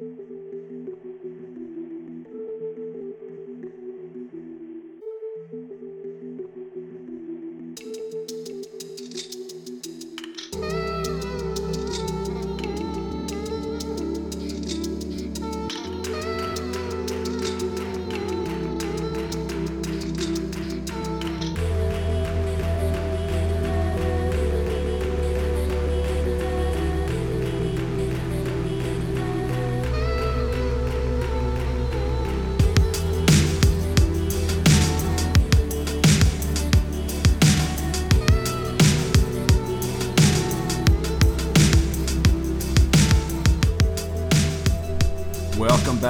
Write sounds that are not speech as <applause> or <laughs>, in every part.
Welcome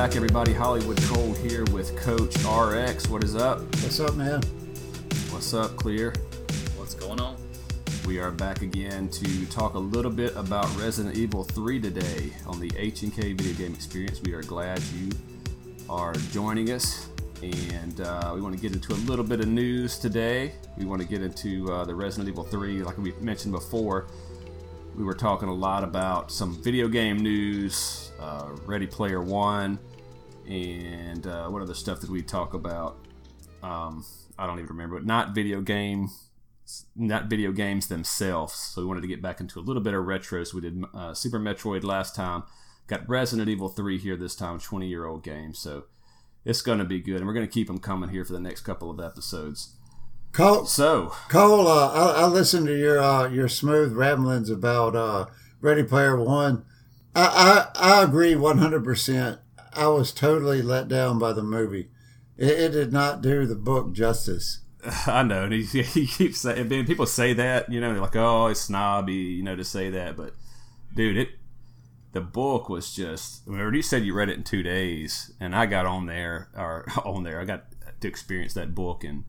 back, everybody. Hollywood Kole here with Coach RX. What is up? What's up, man? What's up, Clear? What's going on? We are back again to talk a little bit about Resident Evil 3 today on the H&K Video Game Experience. We are glad you are joining us, and uh, we want to get into a little bit of news today. We want to get into uh, the Resident Evil 3, like we mentioned before. We were talking a lot about some video game news, uh, Ready Player One, and uh, what other stuff did we talk about? Um, I don't even remember, but not video game, not video games themselves. So we wanted to get back into a little bit of retro. So we did uh, Super Metroid last time, got Resident Evil 3 here this time, 20 year old game. So it's going to be good, and we're going to keep them coming here for the next couple of episodes. Kole, So Kole, uh, I, I listened to your uh, your smooth ramblings about uh, Ready Player One. I, I, I agree one hundred percent. I was totally let down by the movie. It, it did not do the book justice. <laughs> I know, and he, <laughs> he keeps saying, people say that, you know, they're like, oh, it's snobby, you know, to say that, but dude, it, the book was just. Whenever you said you read it in two days, and I got on there, or <laughs> on there, I got to experience that book, and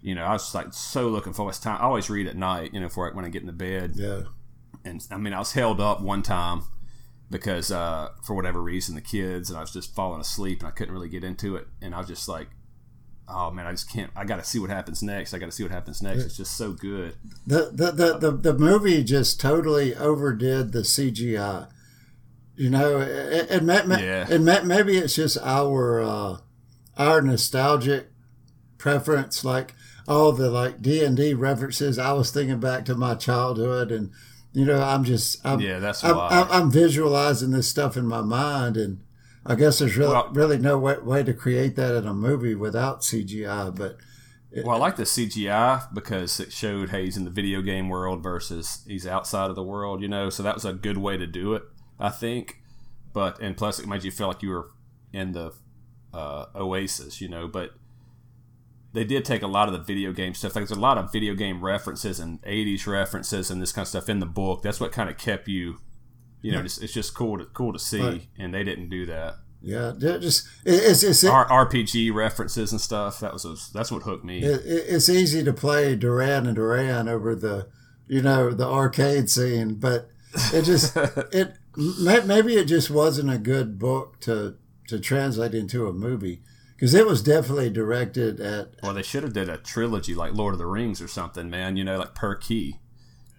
you know, I was like so looking forward to time. I always read at night, you know, for when I get in the bed, Yeah, and I mean, I was held up one time because uh, for whatever reason, the kids and I was just falling asleep and I couldn't really get into it, and I was just like, oh man, I just can't. I got to see what happens next. I got to see what happens next. It's just so good. the the, the, the the movie just totally overdid the CGI. You know, and, and, ma- ma- Yeah. ma- maybe it's just our uh, our nostalgic preference, like all the like D and D references. I was thinking back to my childhood, and you know, I'm just I'm, Yeah, that's I'm, why. I'm, I'm visualizing this stuff in my mind, and I guess there's really Well- really no way, way to create that in a movie without CGI. But Well, I like the CGI because it showed hey, he's in the video game world versus he's outside of the world, you know. So that was a good way to do it, I think. But and plus, it made you feel like you were in the uh, Oasis, you know. But they did take a lot of the video game stuff. Like there's a lot of video game references and '80s references and this kind of stuff in the book. That's what kind of kept you, you know. Just, it's just cool to cool to see, Right. and they didn't do that. yeah, just it's it's R- RPG references and stuff. That was that's what hooked me. it, it- it's easy to play Duran and Duran over the you know the arcade scene, but it just <laughs> it maybe it just wasn't a good book to to translate into a movie because it was definitely directed at Well, they should have did a trilogy like Lord of the Rings or something, man. You know, like per key.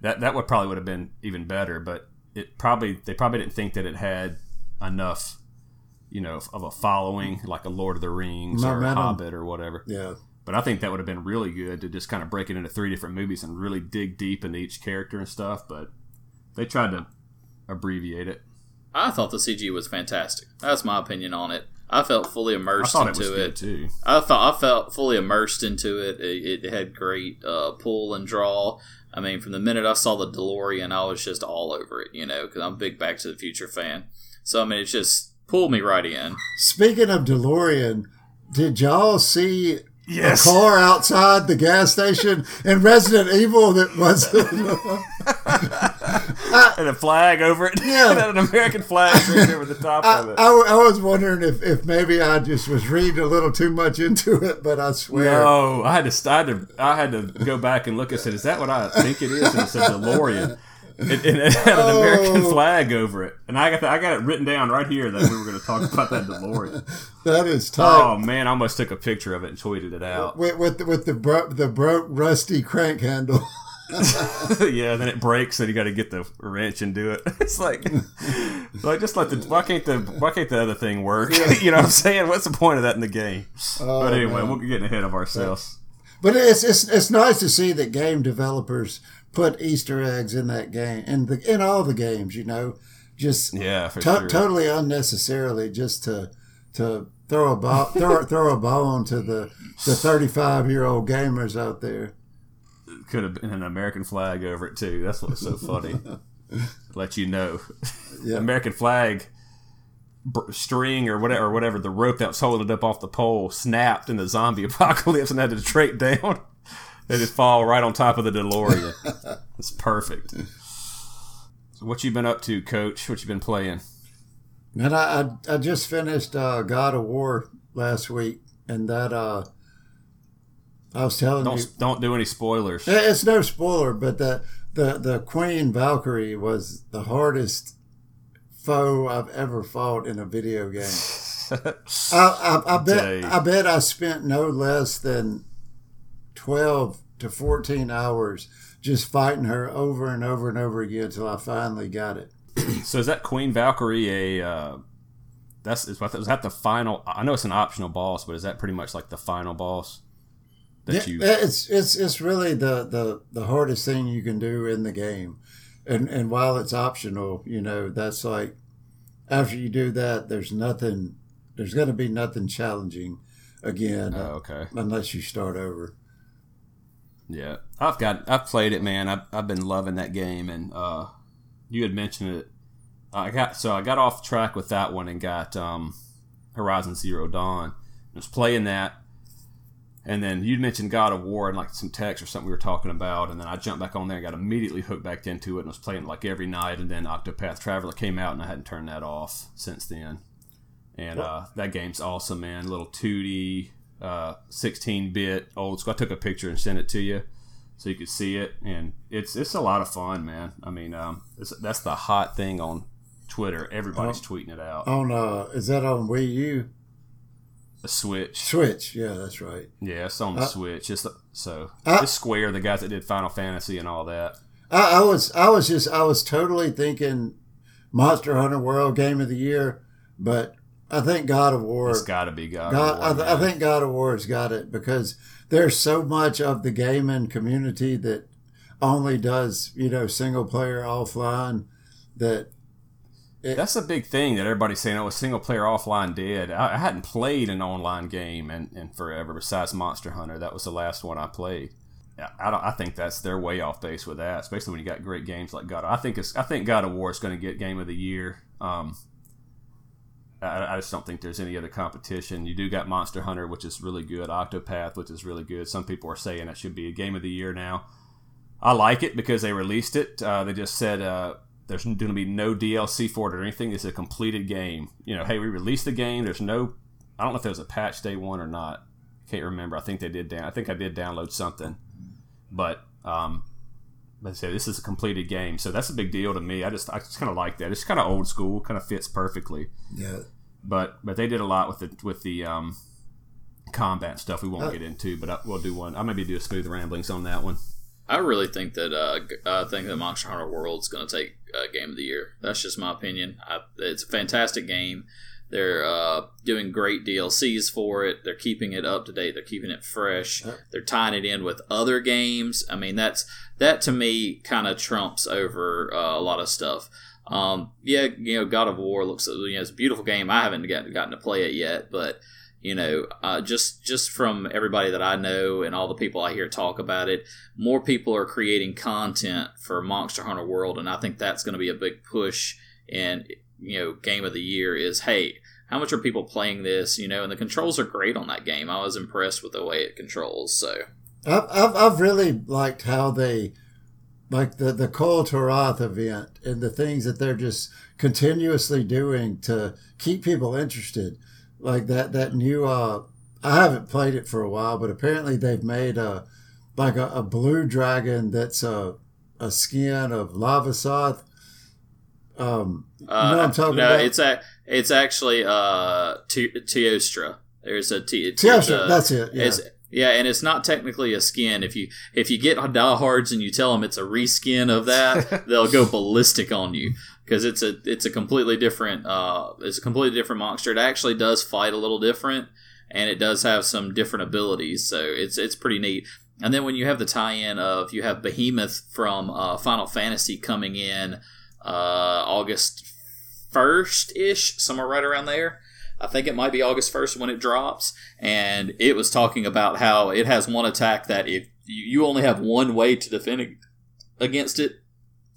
That that would probably would have been even better, but it probably they probably didn't think that it had enough, you know, of a following like a Lord of the Rings or a Hobbit or whatever. yeah But I think that would have been really good to just kind of break it into three different movies and really dig deep into each character and stuff. But they tried to abbreviate it. I thought the CG was fantastic. That's my opinion on it. I felt fully I immersed thought it was into good it. too. I thought I felt fully immersed into it. It, it had great uh, pull and draw. I mean, from the minute I saw the DeLorean, I was just all over it. You know, because I'm a big Back to the Future fan. So I mean, it just pulled me right in. Speaking of DeLorean, did y'all see Yes. a car outside the gas station in Resident Evil that was <laughs> <laughs> and a flag over it. Yeah. and <laughs> an American flag right over the top I, of it. I, I was wondering if, if maybe I just was reading a little too much into it, but I swear. No, I had to, I had to, I had to go back and look. I said, "Is that what I think it is?" And it said DeLorean, and, and it had an oh. American Oh. flag over it. And I got, the, I got it written down right here that we were going to talk about that DeLorean. <laughs> That is oh, tight. Oh man, I almost took a picture of it and tweeted it out. With, with, with the bro- the broke rusty crank handle. <laughs> <laughs> yeah, then it breaks, and you got to get the wrench and do it. <laughs> It's like, like just let the why can't the why can't the other thing work? <laughs> you know what I'm saying? What's the point of that in the game? Oh, but anyway, man. we're getting ahead of ourselves. But it's it's it's nice to see that game developers put Easter eggs in that game in in all the games. You know, just Yeah, to- sure. totally unnecessarily, just to to throw a ball throw, throw a bone to the the thirty five year old gamers out there. Could have been an American flag over it too. That's what's so funny. <laughs> Let you know, Yeah. American flag string or whatever, or whatever the rope that was holding it up off the pole snapped in the zombie <laughs> apocalypse and had to straight down. They just fall right on top of the DeLorean. <laughs> it's perfect. So what you been up to, Coach? What you been playing? And I I, I just finished uh, God of War last week, and that uh, I was telling you, Don't don't do any spoilers. It's no spoiler, but the the the Queen Valkyrie was the hardest foe I've ever fought in a video game. <laughs> I, I, I bet. I bet I spent no less than twelve to fourteen hours just fighting her over and over and over again until I finally got it. <clears throat> So is that Queen Valkyrie a? Uh, that's is that, is that the final? I know it's an optional boss, but is that pretty much like the final boss that Yeah, you? it's it's it's really the, the the hardest thing you can do in the game, and and while it's optional, you know that's like after you do that, there's nothing, there's going to be nothing challenging again Oh, okay. unless you start over. Yeah, I've got I've played it, man. I've, I've been loving that game, and uh, you had mentioned it. I got so I got off track with that one and got um, Horizon Zero Dawn. I was playing that, and then you'd mentioned God of War and like some text or something we were talking about, and then I jumped back on there, and got immediately hooked back into it, and was playing like every night. And then Octopath Traveler came out, and I hadn't turned that off since then. And uh, that game's awesome, man. Little 2D, uh, 16-bit old school. I took a picture and sent it to you so you could see it, and it's it's a lot of fun, man. I mean, um, it's, that's the hot thing on Twitter. Everybody's tweeting it out. On uh, is that on Wii U? The Switch, Switch, yeah, that's right. yeah, it's on the Uh, Switch. It's so uh, it's Square, the guys that did Final Fantasy and all that. I, I was I was just I was totally thinking Monster Hunter World Game of the Year, but I think God of War. It's got to be God. God, of War, I, th- I think God of War's got it because there's so much of the gaming community that only does you know single player offline that That's a big thing that everybody's saying. Oh, single player offline dead. I, I hadn't played an online game in, in forever. Besides Monster Hunter, that was the last one I played. I- I, think that's they're way off base with that, especially when you got great games like God. I think it's I think God of War is going to get Game of the Year. Um, I, I just don't think there's any other competition. You do got Monster Hunter, which is really good. Octopath, which is really good. Some people are saying it should be a Game of the Year now. I like it because they released it. Uh, they just said uh, there's going to be no DLC for it or anything. It's a completed game. You know, hey, we released the game. There's no, I don't know if there was a patch day one or not. Can't remember. I think they did down. I think I did download something, but um, let's say this is a completed game, so that's a big deal to me. I just I just kind of like that. It's kind of old school, kind of fits perfectly. yeah But but they did a lot with the with the um, combat stuff. We won't Uh, get into, but I, we'll do one. I maybe do a smooth ramblings on that one. I really think that uh, g- I think that Monster Hunter World's going to take uh, Game of the Year. That's just my opinion. I, it's a fantastic game. They're uh, doing great DLCs for it. They're keeping it up to date. They're keeping it fresh. They're tying it in with other games. I mean, that's that to me kind of trumps over uh, a lot of stuff. Um, yeah, you know, God of War looks you know it's a beautiful game. I haven't got, gotten to play it yet, but you know, uh, just just from everybody that I know and all the people I hear talk about it, more people are creating content for Monster Hunter World, and I think that's going to be a big push. And you know, game of the year is hey, how much are people playing this? You know, and the controls are great on that game. I was impressed with the way it controls. So I've, I've, I've really liked how they like the the Kulve Taroth event and the things that they're just continuously doing to keep people interested. Like that that new uh I haven't played it for a while, but apparently they've made a like a, a blue dragon that's a a skin of lava Lavasioth. Um, uh, you know what I'm talking no, about? it's a it's actually uh Te- Teostra. There's a Te- Teostra, a- that's it. Yeah. It's Yeah, and it's not technically a skin. If you if you get diehards and you tell them it's a reskin of that, <laughs> they'll go ballistic on you because it's a it's a completely different uh it's a completely different monster. It actually does fight a little different, and it does have some different abilities. So it's it's pretty neat. And then when you have the tie-in of you have Behemoth from uh, Final Fantasy coming in uh, August first ish, somewhere right around there. I think it might be August 1st when it drops. And it was talking about how it has one attack that if you only have one way to defend against it,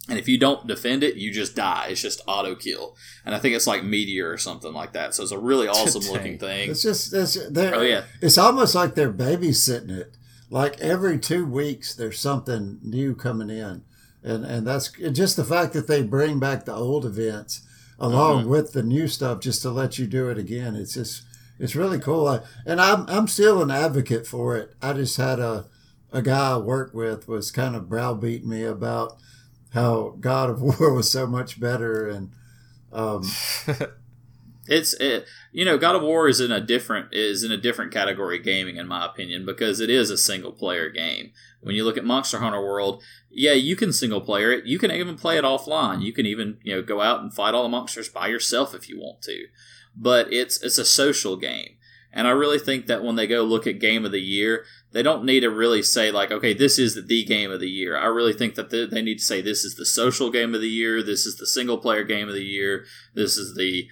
and if you don't defend it, you just die. It's just auto kill. And I think it's like Meteor or something like that. So it's a really <laughs> awesome looking thing. It's just, it's, oh, yeah. It's almost like they're babysitting it. Like every two weeks, there's something new coming in. And, and that's just the fact that they bring back the old events along mm-hmm. with the new stuff just to let you do it again. It's just it's really cool. I, and I'm I'm still an advocate for it. I just had a a guy I worked with was kind of browbeating me about how God of <laughs> War was so much better and um, <laughs> it's it, you know God of War is in a different is in a different category of gaming in my opinion because it is a single player game. When you look at Monster Hunter World, yeah, you can single player it. You can even play it offline. You can even you know go out and fight all the monsters by yourself if you want to. But it's it's a social game. And I really think that when they go look at game of the year, they don't need to really say like, okay, this is the game of the year. I really think that they need to say this is the social game of the year, this is the single player game of the year, this is the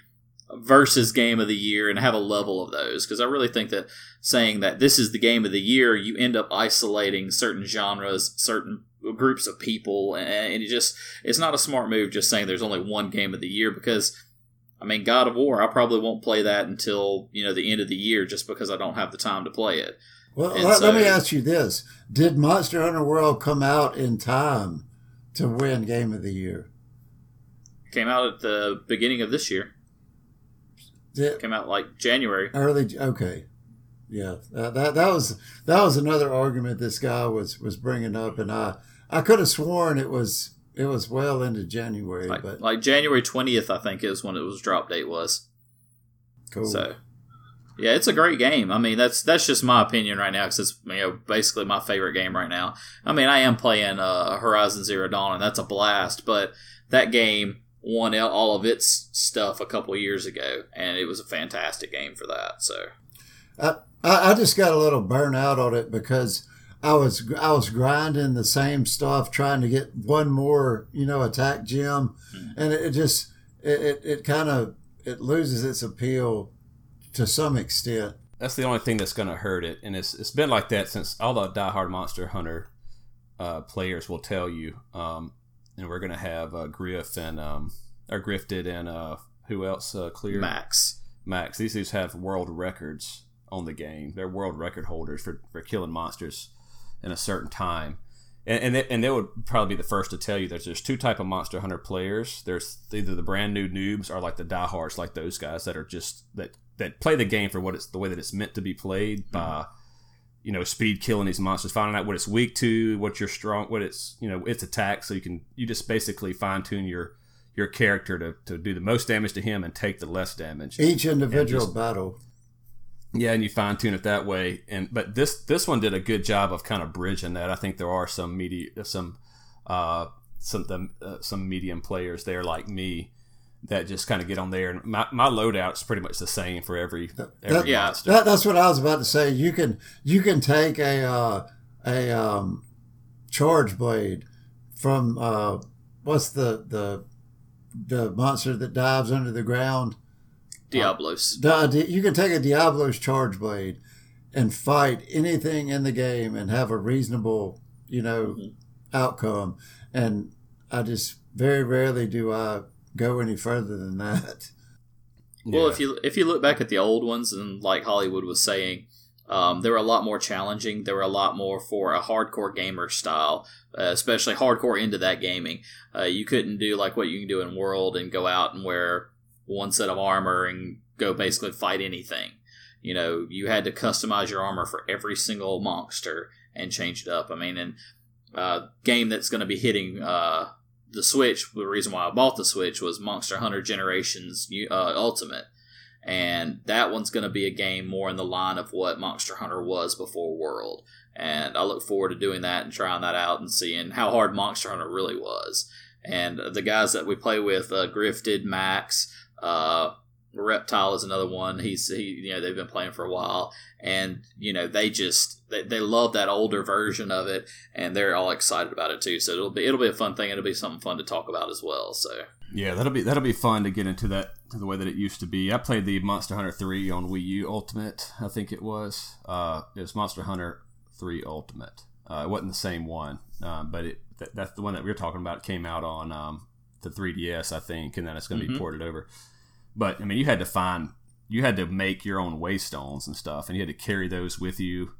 versus game of the year and have a level of those because I really think that saying that this is the game of the year, you end up isolating certain genres, certain groups of people, and it just it's not a smart move just saying there's only one game of the year because I mean God of War, I probably won't play that until you know the end of the year just because I don't have the time to play it. Well, let, so, let me ask you this: Did Monster Hunter World come out in time to win Game of the Year? Came out at the beginning of this year. It came out like January. Early, okay, yeah. Uh, that that was that was another argument this guy was was bringing up, and I I could have sworn it was it was well into January, like, but like January twentieth, I think is when it was drop date was. Cool. So, yeah, it's a great game. I mean, that's that's just my opinion right now because it's you know basically my favorite game right now. I mean, I am playing uh, Horizon Zero Dawn, and that's a blast. But that game won all of its stuff a couple years ago, and it was a fantastic game for that. So, I I just got a little burnout on it because I was I was grinding the same stuff, trying to get one more you know attack gem, mm-hmm. and it, it, just it it, it kind of it loses its appeal to some extent. That's the only thing that's going to hurt it, and it's it's been like that since all the diehard Monster Hunter uh, players will tell you. Um, and we're gonna have uh, Griff and um, or Grifted and uh, who else? Uh, Clear Max. Max. These dudes have world records on the game. They're world record holders for, for killing monsters in a certain time. And and they, and they would probably be the first to tell you that there's two type of Monster Hunter players. There's either the brand new noobs or like the diehards, like those guys that are just that that play the game for what it's the way that it's meant to be played mm-hmm. by you know speed killing these monsters finding out what it's weak to what you're strong what it's you know its attack. So you can you just basically fine tune your your character to, to do the most damage to him and take the less damage. Each individual just, battle. Yeah and you fine tune it that way. And but this this one did a good job of kind of bridging that. I think there are some media some uh some uh, some medium players there like me that just kind of get on there. And my, my loadout's pretty much the same for every, every that, yeah. That, that's what I was about to say. You can you can take a uh, a um, charge blade from uh, what's the the the monster that dives under the ground. Diablos. Uh, you can take a Diablos charge blade and fight anything in the game and have a reasonable, you know, mm-hmm. outcome. And I just very rarely do I go any further than that. <laughs> Well, yeah. if you if you look back at the old ones, and like Hollywood was saying, um, they were a lot more challenging. They were a lot more for a hardcore gamer style, uh, especially hardcore into that gaming. Uh, you couldn't do like what you can do in World and go out and wear one set of armor and go basically fight anything. You know, you had to customize your armor for every single monster and change it up. I mean, and uh, game that's going to be hitting uh, the Switch, the reason why I bought the Switch was Monster Hunter Generations uh, Ultimate, and that one's going to be a game more in the line of what Monster Hunter was before World. And I look forward to doing that and trying that out and seeing how hard Monster Hunter really was. And the guys that we play with, uh, Grifted, Max, uh, Reptile is another one. He's he you know they've been playing for a while, and you know they just they, they love that older version of it, and they're all excited about it too. So it'll be it'll be a fun thing. It'll be something fun to talk about as well. So yeah, that'll be that'll be fun to get into that to the way that it used to be. I played the Monster Hunter three on Wii U Ultimate. I think it was. Uh, it was Monster Hunter three Ultimate. Uh, it wasn't the same one, uh, but it that, that's the one that we are talking about. It came out on um, the 3DS, I think, and then it's going to mm-hmm. be ported over. But I mean, you had to find, you had to make your own waystones and stuff, and you had to carry those with you.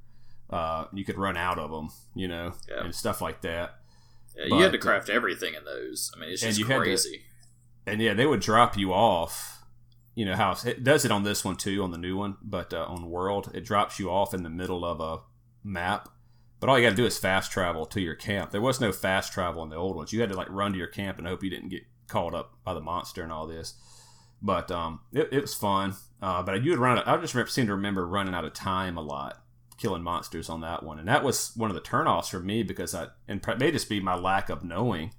Uh, you could run out of them, you know, yeah. and stuff like that. Yeah, but, you had to craft everything in those. I mean, it's just crazy. To, and yeah, they would drop you off. You know how it does it on this one too, on the new one, but uh, on World, it drops you off in the middle of a map. But all you got to do is fast travel to your camp. There was no fast travel in the old ones. You had to like run to your camp and hope you didn't get caught up by the monster and all this. But um, it, it was fun. Uh, but you would run. Out, I just seem to remember running out of time a lot, killing monsters on that one, and that was one of the turnoffs for me because I and it may just be my lack of knowing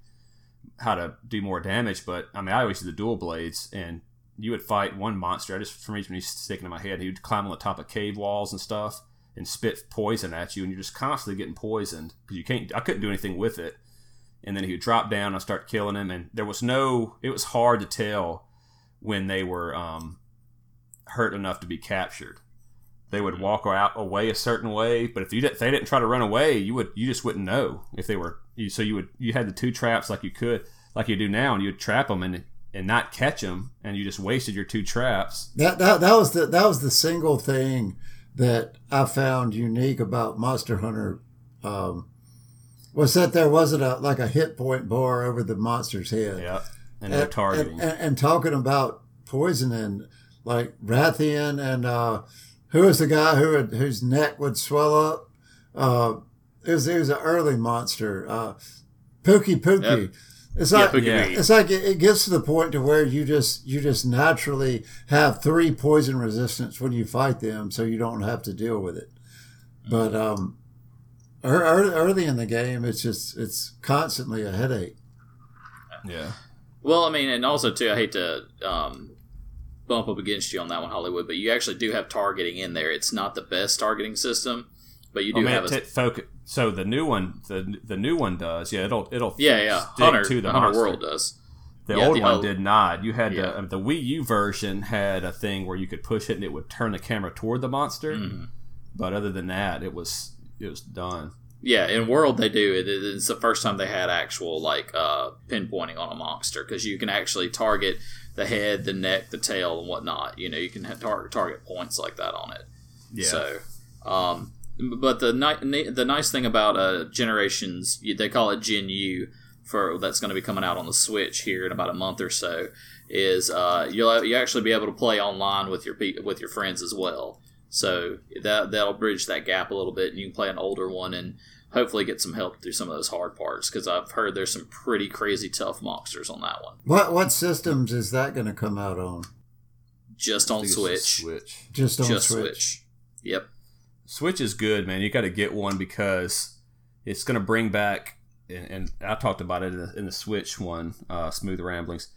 how to do more damage. But I mean, I always did the dual blades, and you would fight one monster. I just for reason he's sticking in my head, he would climb on the top of cave walls and stuff and spit poison at you, and you're just constantly getting poisoned because you can't. I couldn't do anything with it, and then he would drop down. and I start killing him, and there was no. It was hard to tell when they were um, hurt enough to be captured. They would mm-hmm. walk out away a certain way, but if you did, if they didn't try to run away, you would you just wouldn't know if they were. You, so you would you had the two traps like you could like you do now, and you'd trap them and and not catch them, and you just wasted your two traps. That that, that was the that was the single thing that I found unique about Monster Hunter. Um, was that there wasn't a like a hit point bar over the monster's head. Yeah and, and targeting and, and, and, talking about poisoning like Rathian and uh, who was the guy who had, whose neck would swell up? Uh, it was it was an early monster, uh, Pukei Pukei. Yep. It's like yeah, it's like it, it, gets to the point to where you just you just naturally have three poison resistance when you fight them, so you don't have to deal with it. But um, early, early in the game, it's just it's constantly a headache. Yeah. Well, I mean, and also too, I hate to um, bump up against you on that one, Hollywood, but you actually do have targeting in there. It's not the best targeting system, but you do have a focus. So the new one, the the new one does. Yeah, it'll it'll yeah yeah. Hunter to the Hunter World does. The yeah, old the one did not. You had yeah. to, the Wii U version had a thing where you could push it and it would turn the camera toward the monster. Mm-hmm. But other than that, it was it was done. Yeah, in World they do. It, it's the first time they had actual like uh, pinpointing on a monster because you can actually target the head, the neck, the tail, and whatnot. You know, you can target target points like that on it. Yeah. So, um, but the ni- the nice thing about uh, Generations, they call it Gen U for that's going to be coming out on the Switch here in about a month or so, is uh, you'll you actually be able to play online with your with your friends as well. So that that'll bridge that gap a little bit, and you can play an older one and hopefully get some help through some of those hard parts because I've heard there's some pretty crazy tough monsters on that one. What what systems is that going to come out on? Just on Switch. Switch. Just on Just Switch. Switch. Yep. Switch is good, man. You got to get one because it's going to bring back, and, and, I talked about it in the, in the Switch one, uh, Smooth Ramblings,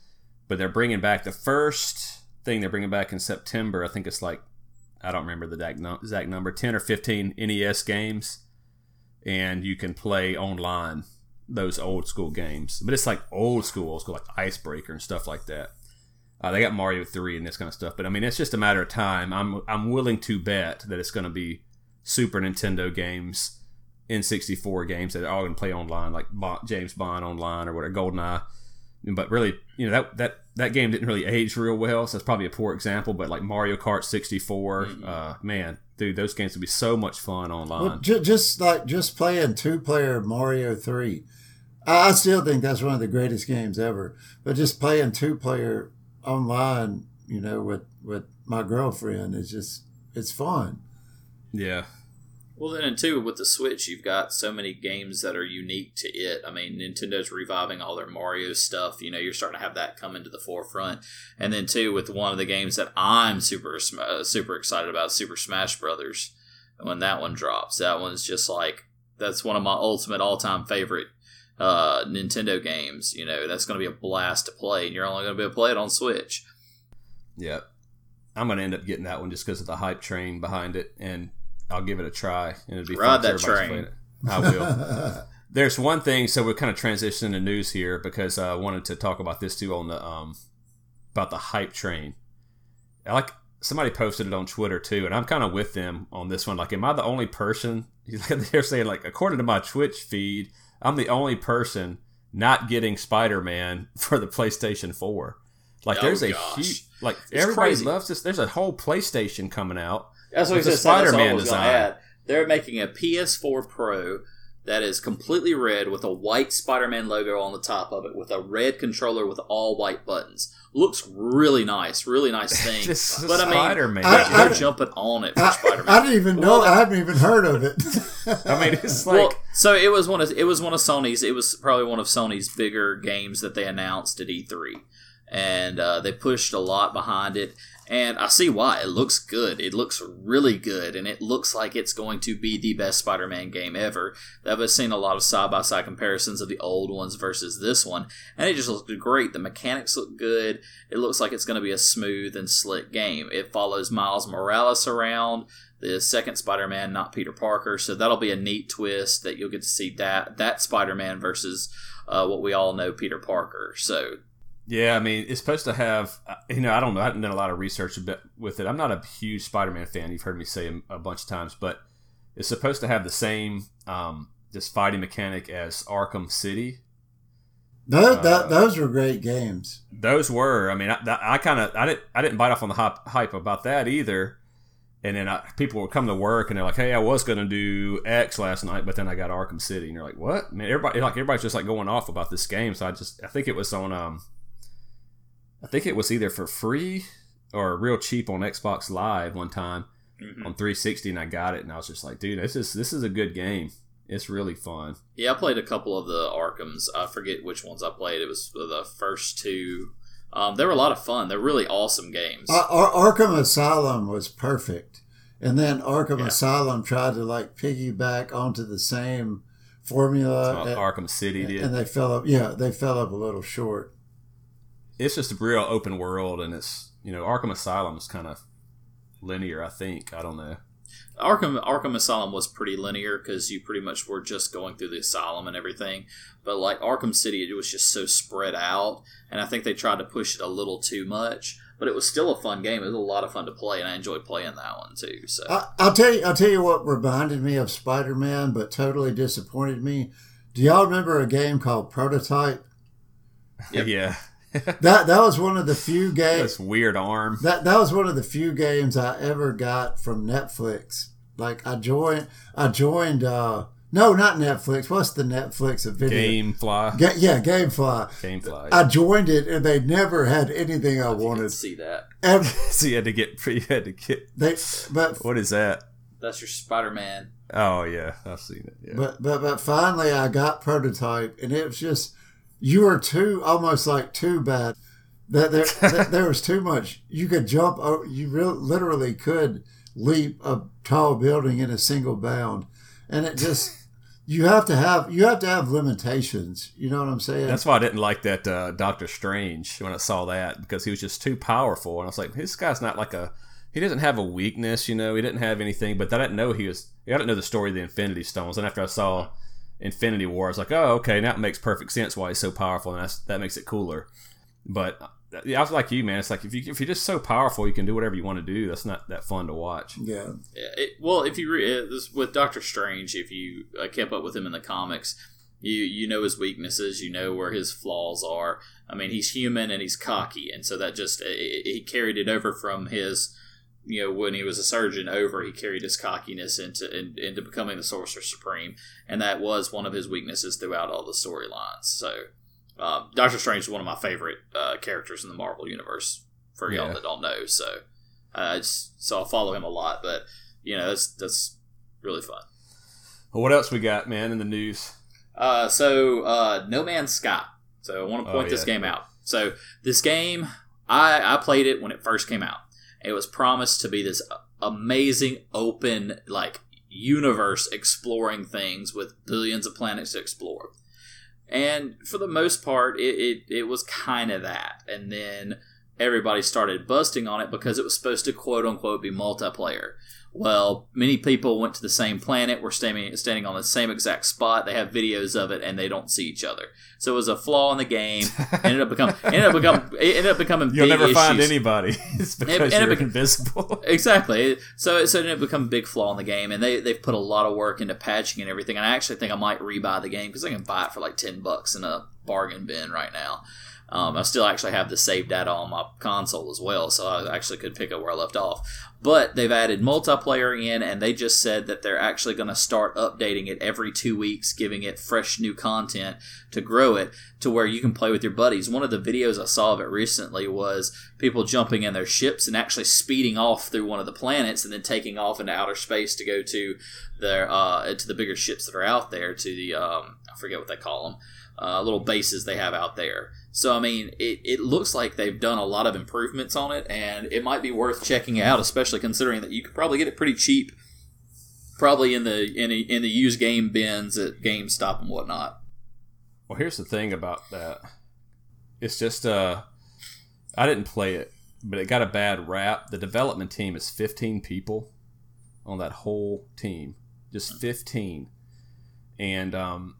but they're bringing back the first thing they're bringing back in September. I think it's like, I don't remember the exact number, 10 or 15 NES games and you can play online those old school games. But it's like old school, old school, like Icebreaker and stuff like that. Uh, they got Mario three and this kind of stuff. But I mean, it's just a matter of time. I'm I'm willing to bet that it's going to be Super Nintendo games, N64 games that are all going to play online, like James Bond online or whatever, GoldenEye. But really, you know that that that game didn't really age real well, so it's probably a poor example. But like Mario Kart 64, mm-hmm. uh, man, dude, those games would be so much fun online. Well, ju- just like just playing two player Mario Three, I still think that's one of the greatest games ever. But just playing two player online, you know, with with my girlfriend is just it's fun. Yeah. Well, then, and two, with the Switch, you've got so many games that are unique to it. I mean, Nintendo's reviving all their Mario stuff. You know, you're starting to have that come into the forefront. And then, two, with one of the games that I'm super uh, super excited about, Super Smash Brothers. When that one drops, that one's just like that's one of my ultimate all time favorite uh, Nintendo games. You know, that's going to be a blast to play, and you're only going to be able to play it on Switch. Yeah, I'm going to end up getting that one just because of the hype train behind it, and I'll give it a try, and it'll be Ride fun that train. I will. <laughs> There's one thing, so we're kind of transitioning to news here because I wanted to talk about this too on the um about the hype train. I like somebody posted it on Twitter too, and I'm kind of with them on this one. Like, am I the only person? <laughs> They're saying like, according to my Twitch feed, I'm the only person not getting Spider-Man <laughs> for the PlayStation 4. Like, Oh, there's a gosh. huge like It's everybody crazy. loves this. There's a whole PlayStation coming out. That's what With he the said. That's all I Spider-Man was gonna design. add. They're making a PS4 Pro that is completely red with a white Spider-Man logo on the top of it, with a red controller with all white buttons. Looks really nice, really nice <laughs> thing. This is but I mean, Spider-Man. I- they're I- jumping on it for I, Spider-Man. I didn't even know. Well, I haven't even heard of it. I mean, it's like well, so it was one of it was one of Sony's. It was probably one of Sony's bigger games that they announced at E3, and uh, they pushed a lot behind it. And I see why. It looks good. It looks really good, and it looks like it's going to be the best Spider-Man game ever. I've seen a lot of side-by-side comparisons of the old ones versus this one, and it just looks great. The mechanics look good. It looks like it's going to be a smooth and slick game. It follows Miles Morales around the second Spider-Man, not Peter Parker. So that'll be a neat twist that you'll get to see that that Spider-Man versus uh, what we all know Peter Parker. So Yeah, I mean, it's supposed to have. uh, You know, I don't know. I haven't done a lot of research with it. I'm not a huge Spider-Man fan. You've heard me say a, bunch of times, but it's supposed to have the same um, just fighting mechanic as Arkham City. those, Uh, that, those were great games. Those were. I mean, I, I kind of. I didn't. I didn't bite off on the hype, hype about that either. And then I, people would come to work and they're like, "Hey, I was going to do X last night, but then I got Arkham City." And you're like, "What?" I mean, everybody like everybody's just like going off about this game. So I just I think it was on um, I think it was either for free or real cheap on Xbox Live one time mhm. on 360, and I got it, and I was just like, "Dude, this is this is a good game. It's really fun." yeah, I played a couple of the Arkhams. I forget which ones I played. It was the first two. Um, they were a lot of fun. They're really awesome games. Ar- Ar- Arkham Asylum was perfect, and then Arkham Yeah. Asylum tried to like piggyback onto the same That's formula, what and, Arkham City did. and they fell up. Yeah, they fell up a little short. It's just a real open world, and it's you know Arkham Asylum is kind of linear. I think I don't know. Arkham Arkham Asylum was pretty linear because you pretty much were just going through the asylum and everything. But like Arkham City, it was just so spread out, and I think they tried to push it a little too much. But it was still a fun game. It was a lot of fun to play, and I enjoyed playing that one too. So I, I'll tell you. I'll tell you what reminded me of Spider Man, but totally disappointed me. Do y'all remember a game called Prototype? Yep. <laughs> yeah, That that was one of the few <laughs> games. this weird arm. That that was one of the few games I ever got from Netflix. Like I joined, I joined. uh No, not Netflix. What's the Netflix of video? GameFly. Ga- yeah, GameFly. GameFly. I joined it, and they never had anything I if you can wanted. see that. Ever, <laughs> so you had to get. <laughs> You had to get. they, but What is that? That's your Spider Man. Oh yeah, I've seen it. Yeah. but but but finally, I got prototype, and it was just you were too almost like too bad. That there that <laughs> there was too much. You could jump. You real literally could leap a tall building in a single bound, and it just. <laughs> You have to have you have to have limitations. You know what I'm saying? That's why I didn't like that uh, Doctor Strange when I saw that because he was just too powerful, and I was like, this guy's not like a. He doesn't have a weakness, you know. He didn't have anything, but I didn't know he was. I didn't know the story of the Infinity Stones, and after I saw Infinity War, I was like, oh, okay, now it makes perfect sense why he's so powerful, and that's, that makes it cooler. But uh, yeah, I was like you, man. It's like if you if you're just so powerful, you can do whatever you want to do. That's not that fun to watch. yeah. Yeah, it, well, if you re- uh, this, with Doctor Strange, if you uh, kept up with him in the comics, you you know his weaknesses, you know where his flaws are. I mean, he's human and he's cocky, and so that just uh, he carried it over from his, you know, when he was a surgeon over, he carried his cockiness into in, into becoming the Sorcerer Supreme, and that was one of his weaknesses throughout all the storylines. So, um, Doctor Strange is one of my favorite uh, characters in the Marvel universe. For y'all Yeah. that don't know, so uh, so I follow him a lot, but you know that's that's really fun. Well, what else we got, man, in the news? Uh, so uh, No Man's Sky. So I want to Oh, point this game out. So this game, I I played it when it first came out. It was promised to be this amazing open like universe exploring things with billions of planets to explore. And for the most part, it, it, it was kind of that. And then everybody started busting on it because it was supposed to quote unquote be multiplayer. Well, many people went to the same planet, were standing standing on the same exact spot. They have videos of it, and they don't see each other. So it was a flaw in the game. ended up become ended up become it ended up becoming. You'll never find anybody. <laughs> it's because it you're invisible. <laughs> Exactly. So so it ended up becoming a big flaw in the game, and they they've put a lot of work into patching and everything. And I actually think I might rebuy the game because I can buy it for like ten bucks in a bargain bin right now. Um, I still actually have the save data on my console as well, so I actually could pick up where I left off. But they've added multiplayer in, and they just said that they're actually going to start updating it every two weeks, giving it fresh new content to grow it to where you can play with your buddies. One of the videos I saw of it recently was people jumping in their ships and actually speeding off through one of the planets and then taking off into outer space to go to their uh, to the bigger ships that are out there to the um, I forget what they call them uh, little bases they have out there. So I mean, it, it looks like they've done a lot of improvements on it, and it might be worth checking out, especially considering that you could probably get it pretty cheap, probably in the in, a, in the used game bins at GameStop and whatnot. Well, here's the thing about that. It's just uh I didn't play it, but it got a bad rap. The development team is 15 people on that whole team. Just 15. And um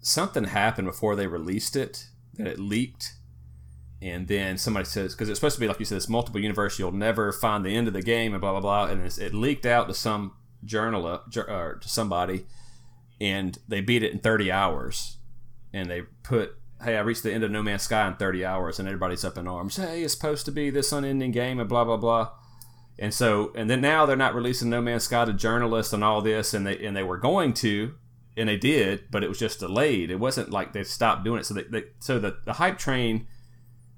something happened before they released it that it leaked. And then somebody says, because it's supposed to be like you said, it's multiple universe. You'll never find the end of the game, and blah blah blah. And it leaked out to some journal, uh, or to somebody, and they beat it in 30 hours and they put hey i reached the end of no man's sky in 30 hours and everybody's up in arms hey it's supposed to be this unending game and blah blah blah and so and then now they're not releasing no man's sky to journalists and all this and they and they were going to and they did but it was just delayed. It wasn't like they stopped doing it. So they, they so the, the hype train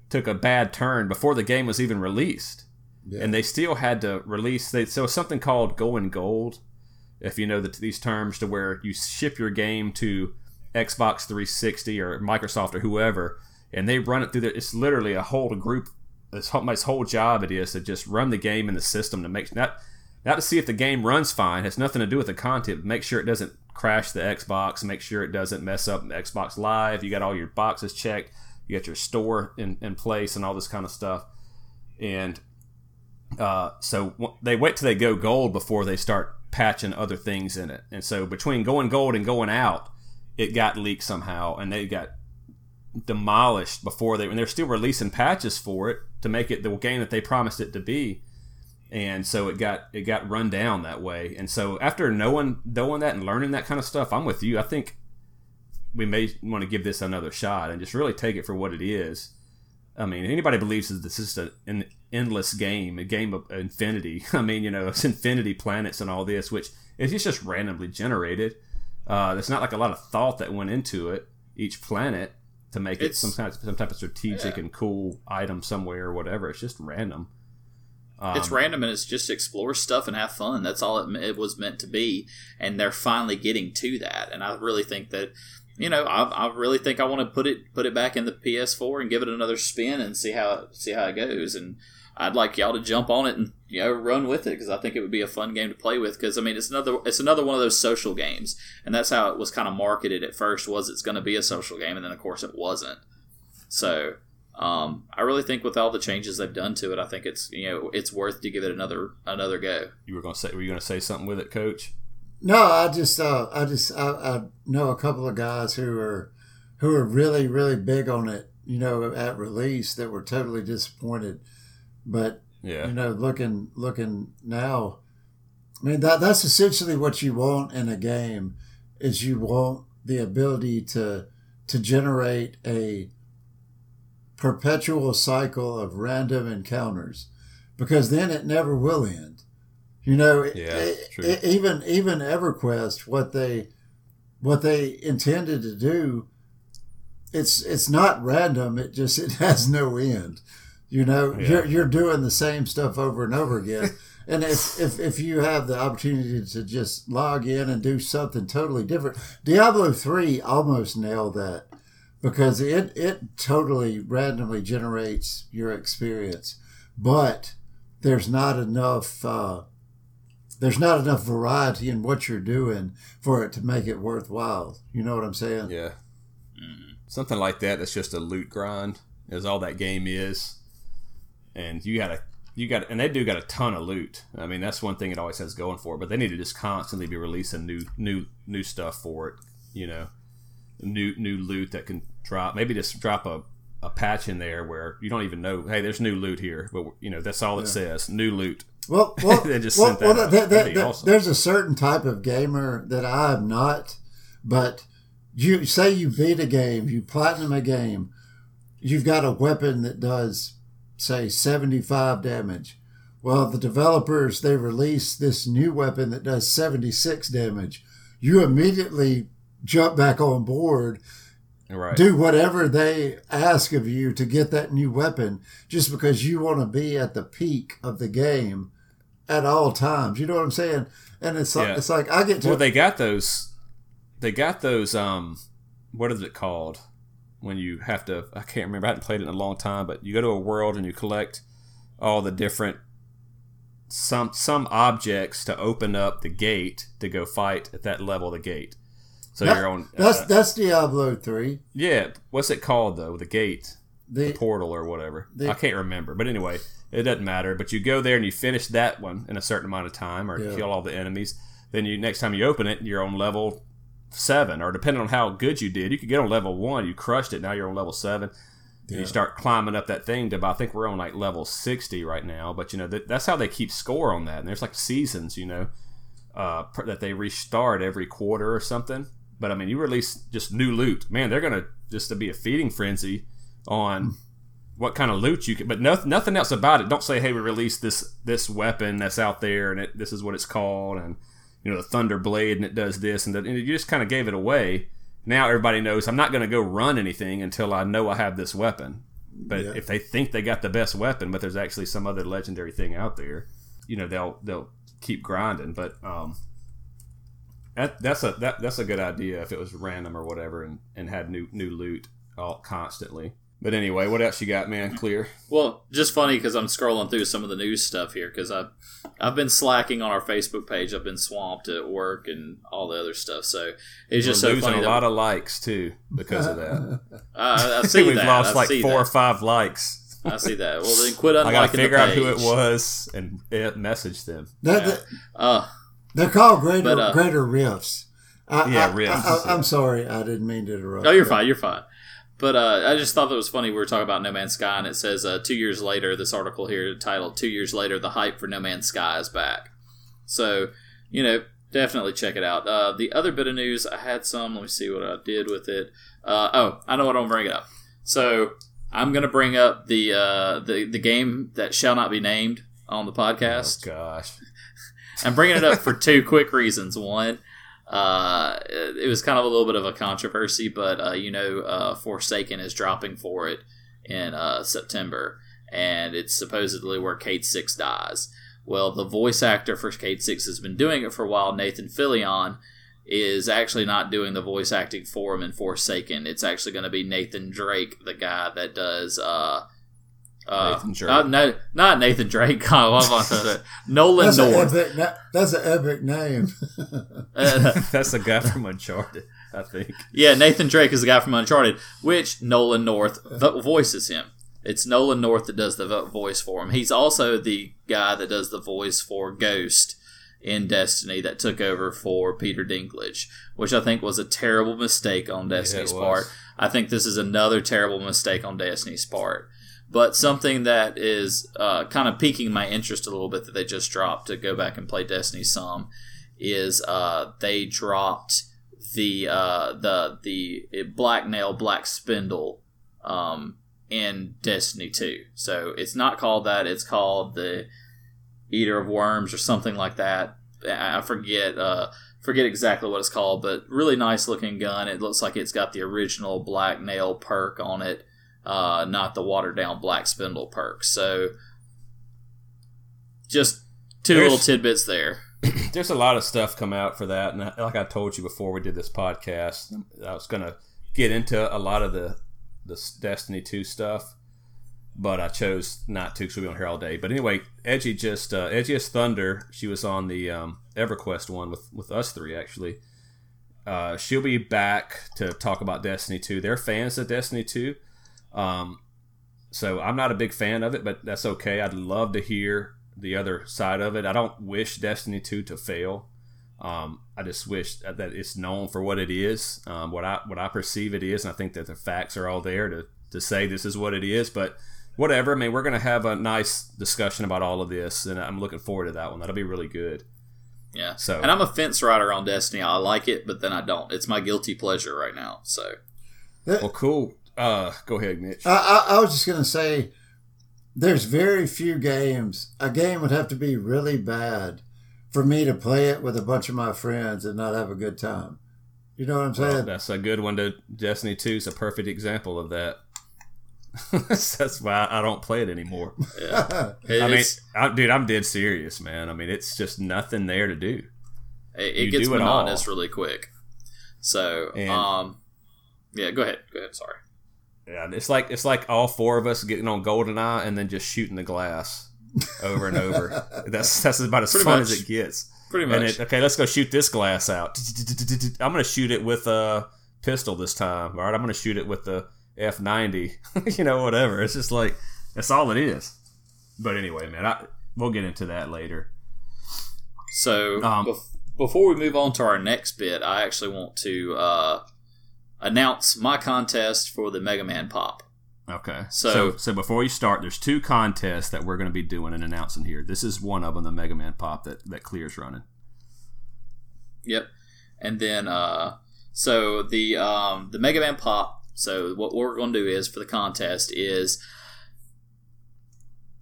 took a bad turn before the game was even released. Yeah. and they still had to release they so something called going gold if you know the, these terms to where you ship your game to xbox 360 or microsoft or whoever and they run it through there. It's literally a whole group this whole, this whole job it is to just run the game in the system to make not not to see if the game runs fine. Has nothing to do with the content make sure it doesn't crash the xbox make sure it doesn't mess up xbox live you got all your boxes checked you got your store in, in place and all this kind of stuff and uh, so they wait till they go gold before they start patching other things in it. And so between going gold and going out, it got leaked somehow, and they got demolished before they. And they're still releasing patches for it to make it the game that they promised it to be. And so it got it got run down that way. And so after knowing knowing that and learning that kind of stuff, I'm with you. I think we may want to give this another shot and just really take it for what it is. I mean, anybody believes that this is an endless game, a game of infinity. <laughs> I mean, you know, it's infinity planets and all this, which is just randomly generated. Uh, there's not like a lot of thought that went into it, each planet, to make it some kind of some type of strategic Yeah. and cool item somewhere or whatever. It's just random. Um, it's random and it's just explore stuff and have fun. That's all it, it was meant to be, and they're finally getting to that. And I really think that, you know, I, I really think I want to put it put it back in the PS4 and give it another spin and see how see how it goes. And I'd like y'all to jump on it and you know run with it because I think it would be a fun game to play with. Because I mean, it's another it's another one of those social games, and that's how it was kind of marketed at first. Was it's going to be a social game, and then of course it wasn't. So um, I really think with all the changes they've done to it, I think it's you know it's worth to give it another another go. You were going to say, were you going to say something with it, Coach? No, I just uh, I just I, I know a couple of guys who are who are really really big on it. You know, at release that were totally disappointed, but Yeah. you know, looking looking now, I mean that that's essentially what you want in a game is you want the ability to to generate a perpetual cycle of random encounters because then it never will end. You know, Yeah, true. e- even even EverQuest, what they what they intended to do, it's it's not random. It just it <laughs> has no end. You know, Yeah. you're you're doing the same stuff over and over again, <laughs> And if, if, if you have the opportunity to just log in and do something totally different, Diablo 3 almost nailed that because it, it totally randomly generates your experience. But there's not enough uh, there's not enough variety in what you're doing for it to make it worthwhile. You know what I'm saying? Yeah. Something like that. That's just a loot grind. Is all that game is, and you gotta you got and they do got a ton of loot. I mean, that's one thing it always has going for it. But they need to just constantly be releasing new new new stuff for it. You know, new new loot that can drop. Maybe just drop a a patch in there where you don't even know. Hey, there's new loot here, but you know that's all it says. New loot. Well, <laughs> well, They just well, sent that well, that- that- that- awesome. there's a certain type of gamer that I am not, but you say you beat a game, you platinum a game, you've got a weapon that does say 75 damage. Well, the developers they release this new weapon that does 76 damage. You immediately jump back on board Right. do whatever they ask of you to get that new weapon just because you want to be at the peak of the game at all times. You know what I'm saying? And it's like Yeah. it's like I get to Well, they got those. They got those. Um, what is it called? When you have to, I can't remember. I haven't played it in a long time. But you go to a world and you collect all the different some some objects to open up the gate to go fight at that level of the gate. So that- you're on. that's uh, that's Diablo three. yeah. What's it called though? The gate, The portal, or whatever. The- I can't remember. But anyway, it doesn't matter. But you go there and you finish that one in a certain amount of time, or Yeah. kill all the enemies. Then you next time you open it, you're on level seven, or depending on how good you did, you could get on level one. You crushed it. Now you're on level seven. And Yeah. you start climbing up that thing to about, I think we're on like level 60 right now. But, you know, that, that's how they keep score on that. And there's like seasons, you know, uh, that they restart every quarter or something. But, I mean, you release just new loot. Man, they're going to just to be a feeding frenzy on what kind of loot you can. But no, nothing else about it. Don't say, hey, we released this this weapon that's out there and it, this is what it's called. And, you know, the Thunder Blade and it does this. And, that, and you just kind of gave it away now everybody knows I'm not going to go run anything until I know I have this weapon. But Yeah. if they think they got the best weapon, but there's actually some other legendary thing out there, you know they'll they'll keep grinding. But um, that that's a that, that's a good idea if it was random or whatever and, and had new new loot all constantly. But anyway, what else you got, man? Clear. Well, just funny because I'm scrolling through some of the news stuff here because I've I've been slacking on our Facebook page. I've been swamped at work and all the other stuff. So it's just We're so losing funny. a lot of likes too because of that. <laughs> I, see that. I see We've that. lost I like see four or five likes. I see that. Well, then quit unliking <laughs> I gotta figure the out who it was and message them. that, Yeah. that- Uh, they're called greater But, uh, greater rifts. I, Yeah, I, rifts, I, yeah. am sorry, I didn't mean to interrupt. oh, you're fine. You're fine. But uh, I just thought that was funny. We were talking about No Man's Sky, and it says uh, two years later. This article here titled "Two Years Later, the hype for No Man's Sky is back." So, you know, definitely check it out. Uh, the other bit of news, I had some. Let me see what I did with it. Uh, oh, I know what I'm gonna bring up. So I'm gonna bring up the uh, the the game that shall not be named on the podcast. Oh gosh. I'm bringing it up for two quick reasons. One, uh, it was kind of a little bit of a controversy, but uh, you know, uh, Forsaken is dropping for it in uh, September, and it's supposedly where Cayde Six dies. Well, the voice actor for Cayde Six has been doing it for a while. Nathan Fillion is actually not doing the voice acting for him in Forsaken. It's actually going to be Nathan Drake, the guy that does. Uh, Nathan Drake. uh, no, not Nathan Drake. God, what am I saying? Nolan That's an North. epic. That's an epic name. <laughs> Uh, <laughs> That's the guy from Uncharted, I think. yeah, Nathan Drake is the guy from Uncharted, which Nolan North voices him. It's Nolan North that does the voice for him. He's also the guy that does the voice for Ghost in Destiny that took over for Peter Dinklage, which I think was a terrible mistake on Destiny's was. part. I think this is another terrible mistake on Destiny's part. But something that is uh, kind of piquing my interest a little bit that they just dropped to go back and play Destiny some is uh, they dropped the uh, the the black nail black spindle um, in Destiny 2. So it's not called that. It's called the Eater of Worms or something like that. I I forget uh, forget exactly what it's called, but really nice looking gun. It looks like it's got the original black nail perk on it, uh, not the watered down black spindle perk. So just two There's- little tidbits there. <coughs> there's a lot of stuff come out for that, and like I told you before we did this podcast, I was gonna get into a lot of the the Destiny two stuff, but I chose not to because we'll be on here all day. But anyway, Edgy just uh, Edgiest Thunder, she was on the um, EverQuest one with with us three actually. Uh, she'll be back to talk about Destiny two. They're fans of Destiny two. Um, so I'm not a big fan of it, but that's okay. I'd love to hear the other side of it. I don't wish Destiny 2 to fail. Um, I just wish that it's known for what it is, um, what I what I perceive it is, and I think that the facts are all there to, to say this is what it is. But whatever, I mean, we're gonna have a nice discussion about all of this, and I'm looking forward to that one. That'll be really good. Yeah. So- and I'm a fence rider on Destiny. I like it, but then I don't. It's my guilty pleasure right now. So Well, cool. Uh, go ahead, Mitch. I, I, I was just going to say there's very few games. A game would have to be really bad for me to play it with a bunch of my friends and not have a good time. You know what I'm Well, saying? that's a good one. To Destiny 2 is a perfect example of that. <laughs> that's why I don't play it anymore. <laughs> yeah, I mean, It's- I, dude, I'm dead serious, man. I mean, it's just nothing there to do. it, it gets do it all. monotonous really quick. So And- um, yeah, go ahead. Go ahead. Sorry. Yeah, it's like it's like all four of us getting on GoldenEye and then just shooting the glass over and over. <laughs> that's that's about as Pretty fun much. as it gets. Pretty And much. it, okay, let's go shoot this glass out. <laughs> I'm gonna shoot it with a pistol this time. All right, I'm gonna shoot it with the F90. <laughs> you know, whatever. It's just like that's all it is. But anyway, man, I, we'll get into that later. So Um, bef- before we move on to our next bit, I actually want to uh, announce my contest for the Mega Man Pop. Okay. So- so, so before you start, there's two contests that we're going to be doing and announcing here. This is one of them, the Mega Man Pop that that Clear's running. Yep. And then uh so the um the Mega Man Pop, so what we're going to do is for the contest is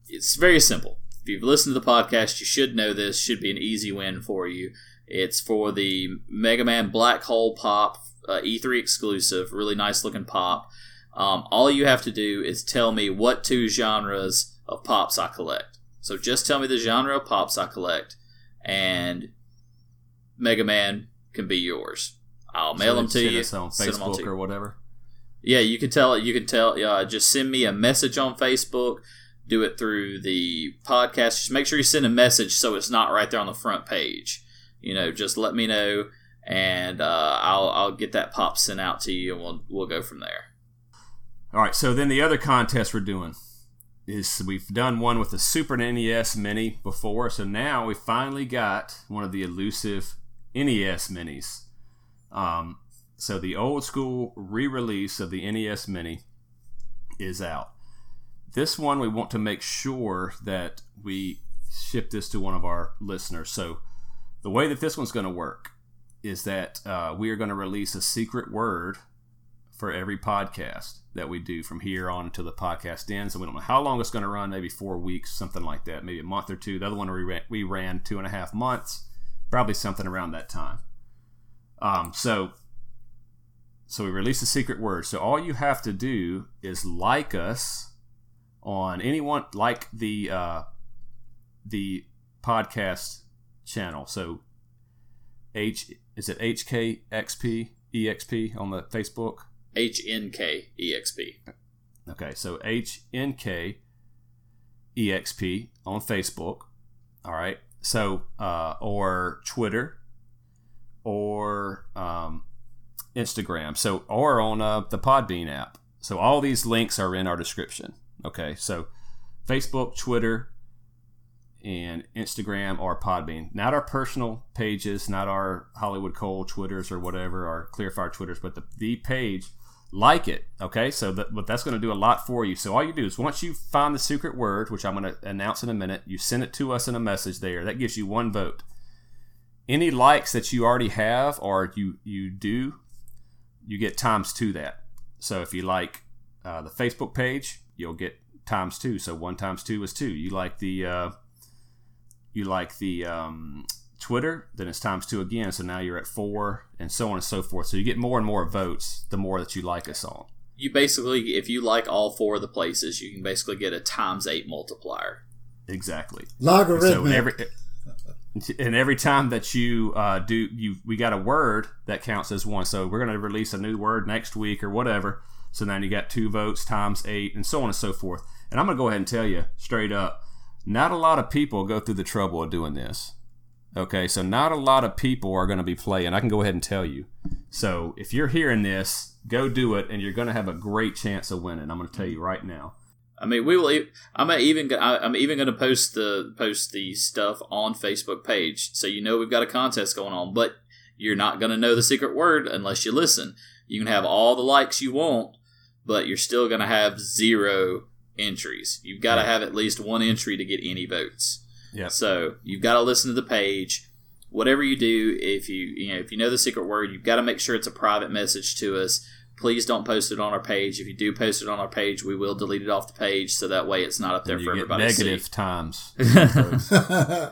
it's very simple. If you've listened to the podcast, you should know this, should be an easy win for you. It's for the Mega Man Black Hole Pop uh, E3 exclusive, really nice looking pop. Um, all you have to do is tell me what two genres of pops I collect. So just tell me the genre of pops I collect, and Mega Man can be yours. I'll mail So them to you. on send 'em on to Facebook or whatever. Yeah, you can tell. You can tell. Uh, just send me a message on Facebook. Do it through the podcast. Just make sure you send a message so it's not right there on the front page. You know, just let me know, and uh, I'll I'll get that pop sent out to you, and we'll we'll go from there. All right. So then the other contest we're doing is we've done one with the Super NES Mini before, so now we finally got one of the elusive NES Minis. Um, so the old school re-release of the NES Mini is out. This one we want to make sure that we ship this to one of our listeners. So the way that this one's going to work is that uh, we are going to release a secret word for every podcast that we do from here on until the podcast ends. And we don't know how long it's going to run, maybe four weeks, something like that, maybe a month or two. The other one we ran, we ran two and a half months, probably something around that time. Um, so, so we released a secret word. So all you have to do is like us on anyone, like the uh, the podcast channel. So H is it HKXP EXP on the Facebook? HNK EXP. Okay, so HNK EXP on Facebook. All right. So, uh, or Twitter or um, Instagram. So, or on uh, the Podbean app. So, all these links are in our description. Okay. So, Facebook, Twitter, and Instagram or Podbean. Not our personal pages, not our Hollywood Kole Twitters or whatever, our Kleerfyre Twitters, but the, the page like it. Okay, so that, but that's going to do a lot for you. So all you do is once you find the secret word, which I'm going to announce in a minute, you send it to us in a message there. That gives you one vote. Any likes that you already have or you you do, you get times two that. So if you like uh, the Facebook page, you'll get times two. So one times two is two. You like the uh, you like the um, Twitter, then it's times two again. So now you're at four, and so on and so forth. So you get more and more votes the more that you like us on. You basically, if you like all four of the places, you can basically get a times eight multiplier. Exactly. Logarithmic. So every <laughs> and every time that you uh, do you we got a word that counts as one so we're going to release a new word next week or whatever so then you got two votes times eight and so on and so forth and i'm going to go ahead and tell you straight up not a lot of people go through the trouble of doing this okay so not a lot of people are going to be playing i can go ahead and tell you so if you're hearing this go do it and you're going to have a great chance of winning i'm going to tell you right now I mean, we will. I'm even. I'm even going to post the post the stuff on Facebook page, so you know we've got a contest going on. But you're not going to know the secret word unless you listen. You can have all the likes you want, but you're still going to have zero entries. You've got to Yeah. have at least one entry to get any votes. yeah So you've got to listen to the page. Whatever you do, if you you know if you know the secret word, you've got to make sure it's a private message to us. Please don't post it on our page. If you do post it on our page, we will delete it off the page, so that way it's not up there you for get everybody to see. negative times <laughs> <laughs>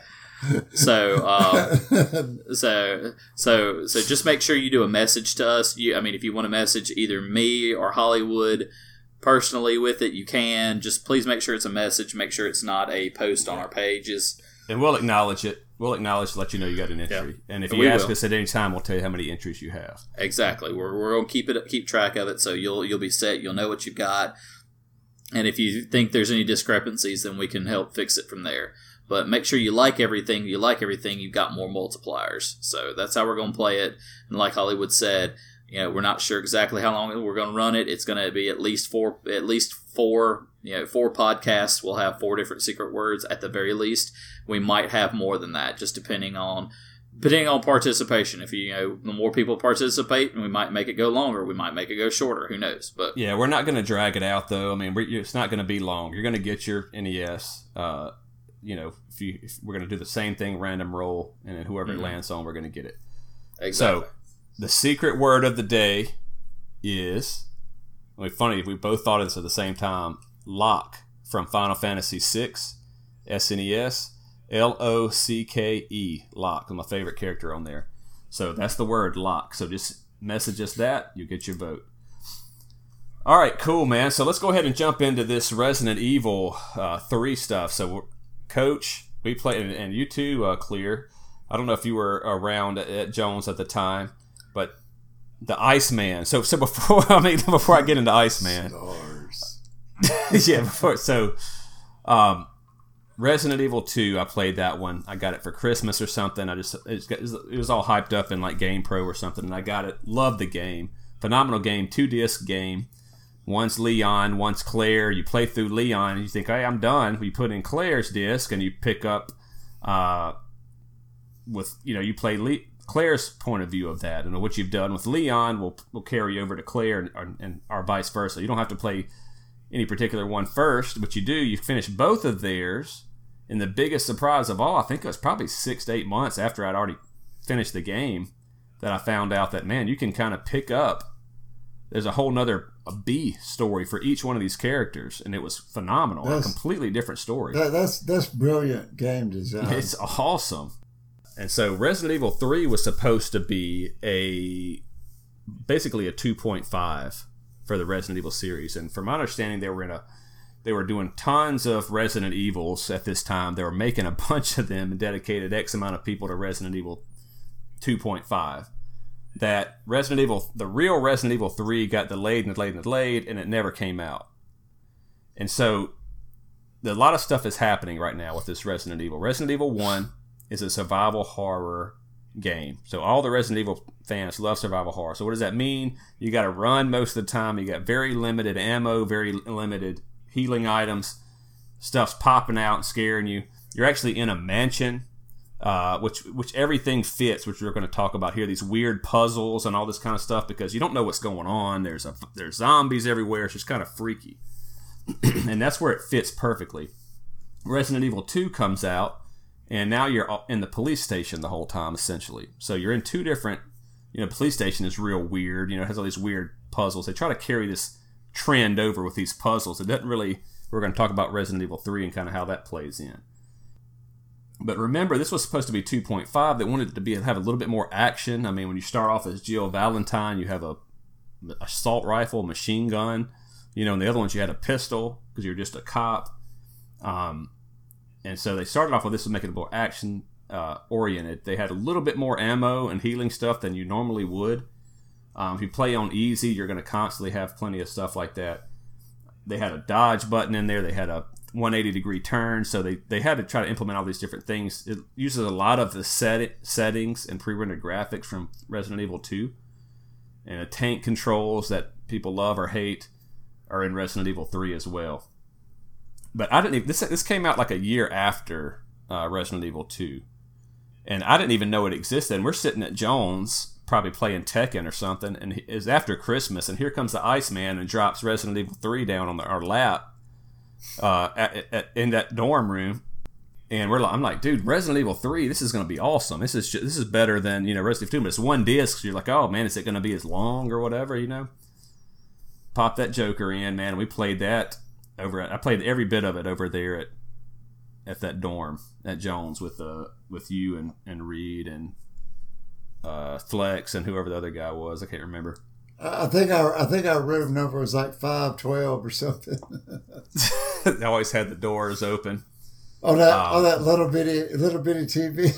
So, um, so, so, so, just make sure you do a message to us. You, I mean, if you want to message either me or Hollywood personally with it, you can. Just please make sure it's a message. Make sure it's not a post on our pages. and we'll acknowledge it. We'll acknowledge, let you know you got an entry. And if And you ask will. us at any time, we'll tell you how many entries you have. Exactly. We're, we're gonna keep it keep track of it, so you'll you'll be set. You'll know what you've got, and if you think there's any discrepancies, then we can help fix it from there. But make sure you like everything. You like everything. You've got more multipliers. So that's how we're gonna play it. And like Hollywood said, you know, we're not sure exactly how long we're gonna run it. It's gonna be at least four, at least four, you know, four podcasts. We'll have four different secret words at the very least. We might have more than that, just depending on depending on participation. If you, you know, the more people participate, we might make it go longer. We might make it go shorter. Who knows? But Yeah, we're not going to drag it out though. I mean, it's not going to be long. You're going to get your NES. Uh, you know, if you if we're going to do the same thing, random roll, and then whoever Mhm. it lands on, we're going to get it. exactly. So the secret word of the day is. Well, funny if we both thought of this at the same time. Locke from Final Fantasy VI, SNES, L O C K E. Locke, my favorite character on there. So that's the word Locke. So just message us that, you get your vote. All right, cool, man. So let's go ahead and jump into this Resident Evil uh, 3 stuff. So, Coach, we played, and, you too, uh, Clear. I don't know if you were around at Jones at the time, the Iceman. So, so before <laughs> I mean, before I get into Iceman, Stars. <laughs> yeah, before so, um, Resident Evil Two, I played that one. I got it for Christmas or something. I just got, it was all hyped up in like GamePro or something, and I got it. Loved the game. Phenomenal game. Two disc game. One's Leon, one's Claire. You play through Leon, and you think, "Hey, I'm done." You put in Claire's disc, and you pick up uh, with you know you play Le- Claire's point of view of that, and what you've done with Leon will will carry over to Claire, and, and, or vice versa. You don't have to play any particular one first, but you do. You finish both of theirs, and the biggest surprise of all, I think it was probably six to eight months after I'd already finished the game that I found out that man, you can kind of pick up. There's a whole nother a B story for each one of these characters, and it was phenomenal. Yes. A completely different story. That, that's that's brilliant game design. It's awesome. And so Resident Evil 3 was supposed to be a basically a 2.5 for the Resident Evil series. And from my understanding they were in a they were doing tons of Resident Evils at this time. They were making a <laughs> bunch of them and dedicated X amount of people to Resident Evil 2.5. That Resident Evil the real Resident Evil 3 got delayed and delayed and delayed and it never came out. And so a lot of stuff is happening right now with this Resident Evil. Resident Evil 1 is a survival horror game. So all the Resident Evil fans love survival horror. So what does that mean? You got to run most of the time. You got very limited ammo, very limited healing items. Stuff's popping out and scaring you. You're actually in a mansion, uh, which which everything fits, which we're going to talk about here. These weird puzzles and all this kind of stuff because you don't know what's going on. There's a there's zombies everywhere. It's just kind of freaky, <clears throat> and that's where it fits perfectly. Resident Evil 2 comes out, and now you're in the police station the whole time, essentially. So you're in two different, you know, police station is real weird. You know, has all these weird puzzles. They try to carry this trend over with these puzzles. It doesn't really. We're going to talk about Resident Evil 3 and kind of how that plays in. But remember, this was supposed to be 2.5. They wanted it to be have a little bit more action. I mean, when you start off as Jill Valentine, you have a assault rifle, machine gun. You know, and the other ones you had a pistol because you're just a cop. Um, and so they started off with this to make it more action uh, oriented. They had a little bit more ammo and healing stuff than you normally would. Um, if you play on easy, you're going to constantly have plenty of stuff like that. They had a dodge button in there. They had a 180 degree turn. So they, they had to try to implement all these different things. It uses a lot of the set settings and pre-rendered graphics from Resident Evil 2. And the tank controls that people love or hate are in Resident Evil 3 as well. But I didn't even, this this came out like a year after uh, Resident Evil 2. And I didn't even know it existed. And we're sitting at Jones probably playing Tekken or something, and it's after Christmas, and here comes the Iceman and drops Resident Evil 3 down on the, our lap uh, at, at, in that dorm room. And we're like, I'm like, dude, Resident Evil 3, this is going to be awesome. This is just, this is better than, you know, Resident Evil 2, but it's one disc. So you're like, oh, man, is it going to be as long or whatever, you know? Pop that Joker in, man. We played that over. I played every bit of it over there at at that dorm at Jones with uh with you and and Reed and uh, Flex and whoever the other guy was. I can't remember. I think our I think our room number was like five twelve or something. <laughs> they always had the doors open. Oh that um, oh that little bitty little bitty TV.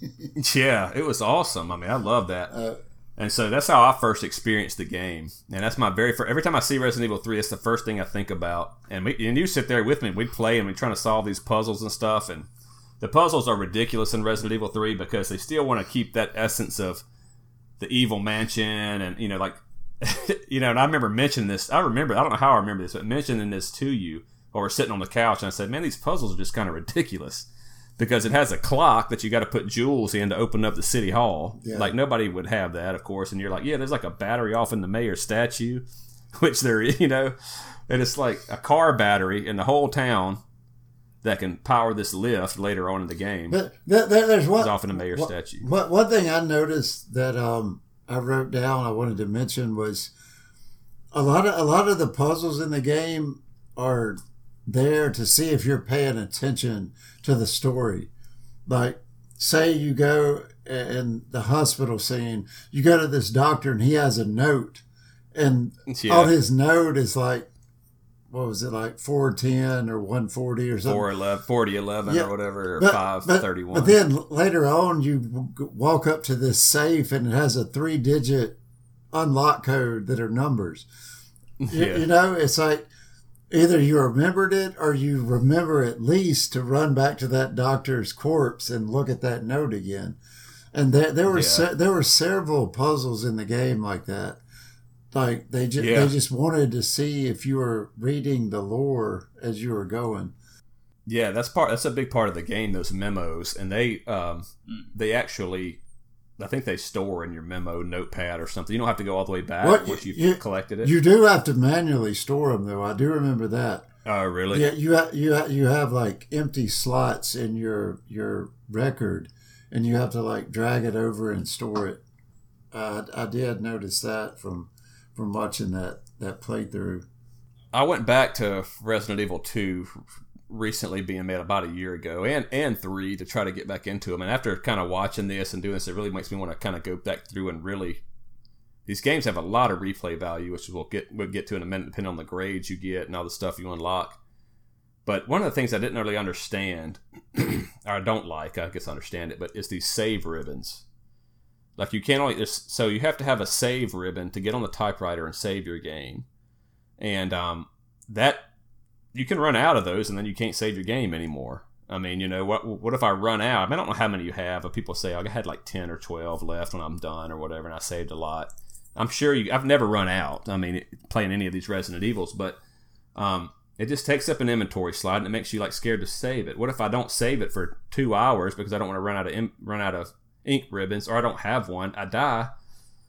<laughs> yeah, it was awesome. I mean, I love that. Uh, and so that's how I first experienced the game, and that's my very first. Every time I see Resident Evil Three, it's the first thing I think about. And we, and you sit there with me, and we'd play, and we're trying to solve these puzzles and stuff. And the puzzles are ridiculous in Resident Evil 3 because they still want to keep that essence of the evil mansion and you know like <laughs> you know and I remember mentioning this I remember I don't know how I remember this but mentioning this to you or sitting on the couch and I said man these puzzles are just kind of ridiculous because it has a clock that you got to put jewels in to open up the city hall yeah. like nobody would have that of course and you're like yeah there's like a battery off in the mayor's statue <laughs> which there you know and it's like a car battery in the whole town that can power this lift later on in the game. But there's one. often a mayor what, statue. What, one thing I noticed that um, I wrote down, I wanted to mention was a lot of a lot of the puzzles in the game are there to see if you're paying attention to the story. Like, say you go in the hospital scene, you go to this doctor and he has a note, and yeah. on his note is like what was it like 410 or 140 or something 411 4011 yeah, or whatever or but, 531 but, but then later on you walk up to this safe and it has a three digit unlock code that are numbers <laughs> yeah. you, you know it's like either you remembered it or you remember at least to run back to that doctor's corpse and look at that note again and there, there were yeah. se- there were several puzzles in the game like that like they just yeah. they just wanted to see if you were reading the lore as you were going. Yeah, that's part. That's a big part of the game. Those memos, and they um, mm. they actually, I think they store in your memo notepad or something. You don't have to go all the way back what, once you've you, collected it. You do have to manually store them, though. I do remember that. Oh, really? Yeah, you ha- you ha- you have like empty slots in your your record, and you have to like drag it over and store it. Uh, I did notice that from from watching that that playthrough. I went back to Resident Evil Two recently being made about a year ago and and three to try to get back into them and after kind of watching this and doing this it really makes me want to kind of go back through and really these games have a lot of replay value which we'll get we'll get to in a minute depending on the grades you get and all the stuff you unlock. But one of the things i didn't really understand <clears throat> or i don't like i guess I understand it but is these save ribbons. Like you can't only so you have to have a save ribbon to get on the typewriter and save your game, and um, that you can run out of those and then you can't save your game anymore. I mean, you know, what what if I run out? I, mean, I don't know how many you have, but people say I had like ten or twelve left when I'm done or whatever, and I saved a lot. I'm sure you. I've never run out. I mean, playing any of these Resident Evils, but um, it just takes up an inventory slot and it makes you like scared to save it. What if I don't save it for two hours because I don't want to run out of run out of ink ribbons or I don't have one, I die.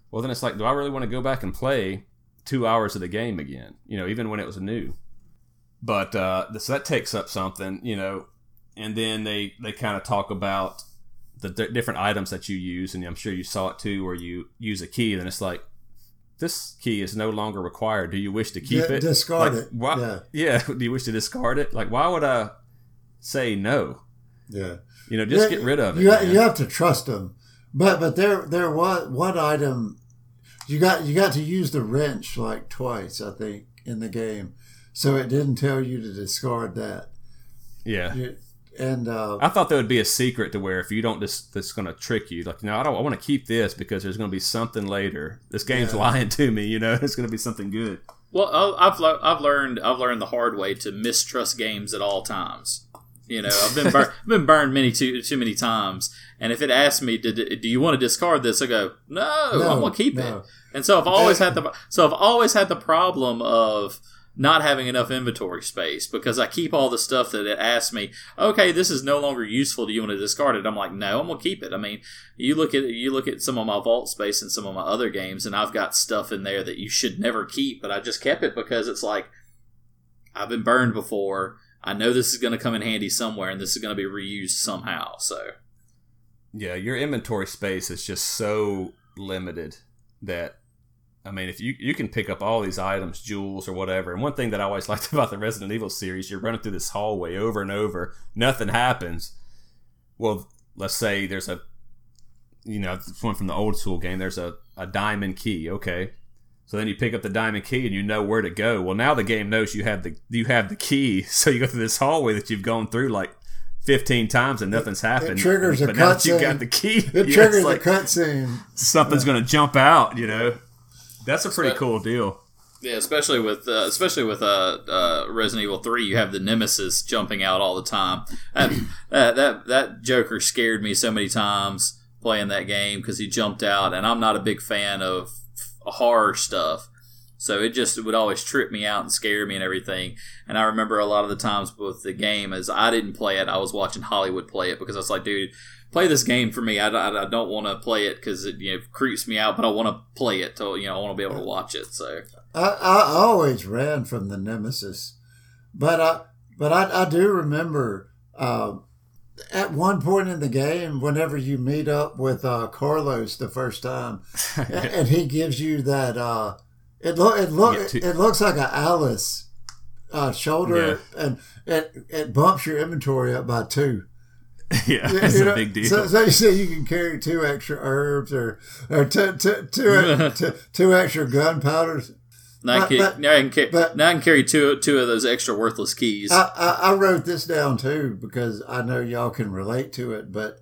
Well, then it's like, do I really want to go back and play two hours of the game again? You know, even when it was new. But uh, so that takes up something, you know, and then they they kind of talk about the d- different items that you use, and I'm sure you saw it too, where you use a key, and it's like this key is no longer required. Do you wish to keep D- it? Discard like, it. Why, yeah. yeah. <laughs> Do you wish to discard it? Like, why would I say no? Yeah. You know, just yeah, get rid of it. You, you have to trust them. But but there there was one item you got you got to use the wrench like twice I think in the game, so it didn't tell you to discard that. Yeah. You, and uh, I thought there would be a secret to where if you don't just that's going to trick you, like no, I don't. I want to keep this because there's going to be something later. This game's Yeah. lying to me. You know, <laughs> it's going to be something good. Well, I- I've I've learned I've learned the hard way to mistrust games at all times. You know, I've been bur- I've been burned many too too many times. And if it asks me, did, do you want to discard this? I go, no, No, I'm gonna keep no. it. And so I've always had the so I've always had the problem of not having enough inventory space because I keep all the stuff that it asks me. Okay, this is no longer useful. Do you want to discard it? I'm like, no, I'm gonna keep it. I mean, you look at you look at some of my vault space and some of my other games, and I've got stuff in there that you should never keep, but I just kept it because it's like I've been burned before. I know this is to come in handy somewhere, and this is to be reused somehow. So Yeah, your inventory space is just so limited that I mean, if you you can pick up all these items, jewels or whatever. And one thing that I always <laughs> liked about the Resident Evil series, you're running through this hallway over and over, nothing happens. Well, let's say there's a you know, one from the old school game, there's a, a diamond key, okay. So then you pick up the diamond key and you know where to go. Well, now the game knows you have the you have the key, <laughs> so you go through this hallway that you've gone through like 15 times and nothing's happened. triggers a but now that you cutscene. got the key, it <laughs> yeah, triggers like a cutscene. something's going to jump out, you know. That's a pretty cool deal. yeah, especially with uh, especially with uh, uh, Resident Evil Three, you have the Nemesis jumping out all the time. That <laughs> that that, that Joker scared me so many times playing that game because he jumped out, and I'm not a big fan of horror stuff. So it just would always trip me out and scare me and everything. And I remember a lot of the times with the game, as I didn't play it, I was watching Hollywood play it because I was like, dude, play this game for me. I, I, I don't want to play it because it you know, creeps me out, but I want to play it. To, you know, I want to be able to watch it. So I, I always ran from the nemesis, but I but I, I do remember uh, at one point in the game, whenever you meet up with uh, Carlos the first time, and, <laughs> and he gives you that uh, it look it look Yeah, it looks like a Alice uh, shoulder, and it it bumps your inventory up by two. <laughs> yeah, You- that's a know, big deal. So, so you say you can carry two extra herbs or or two, two, two, <laughs> two, two extra gunpowders. now, I can, but- now, I can ca- but- now I can carry two two of those extra worthless keys. I, I, I wrote this down too because I know y'all can relate to it. But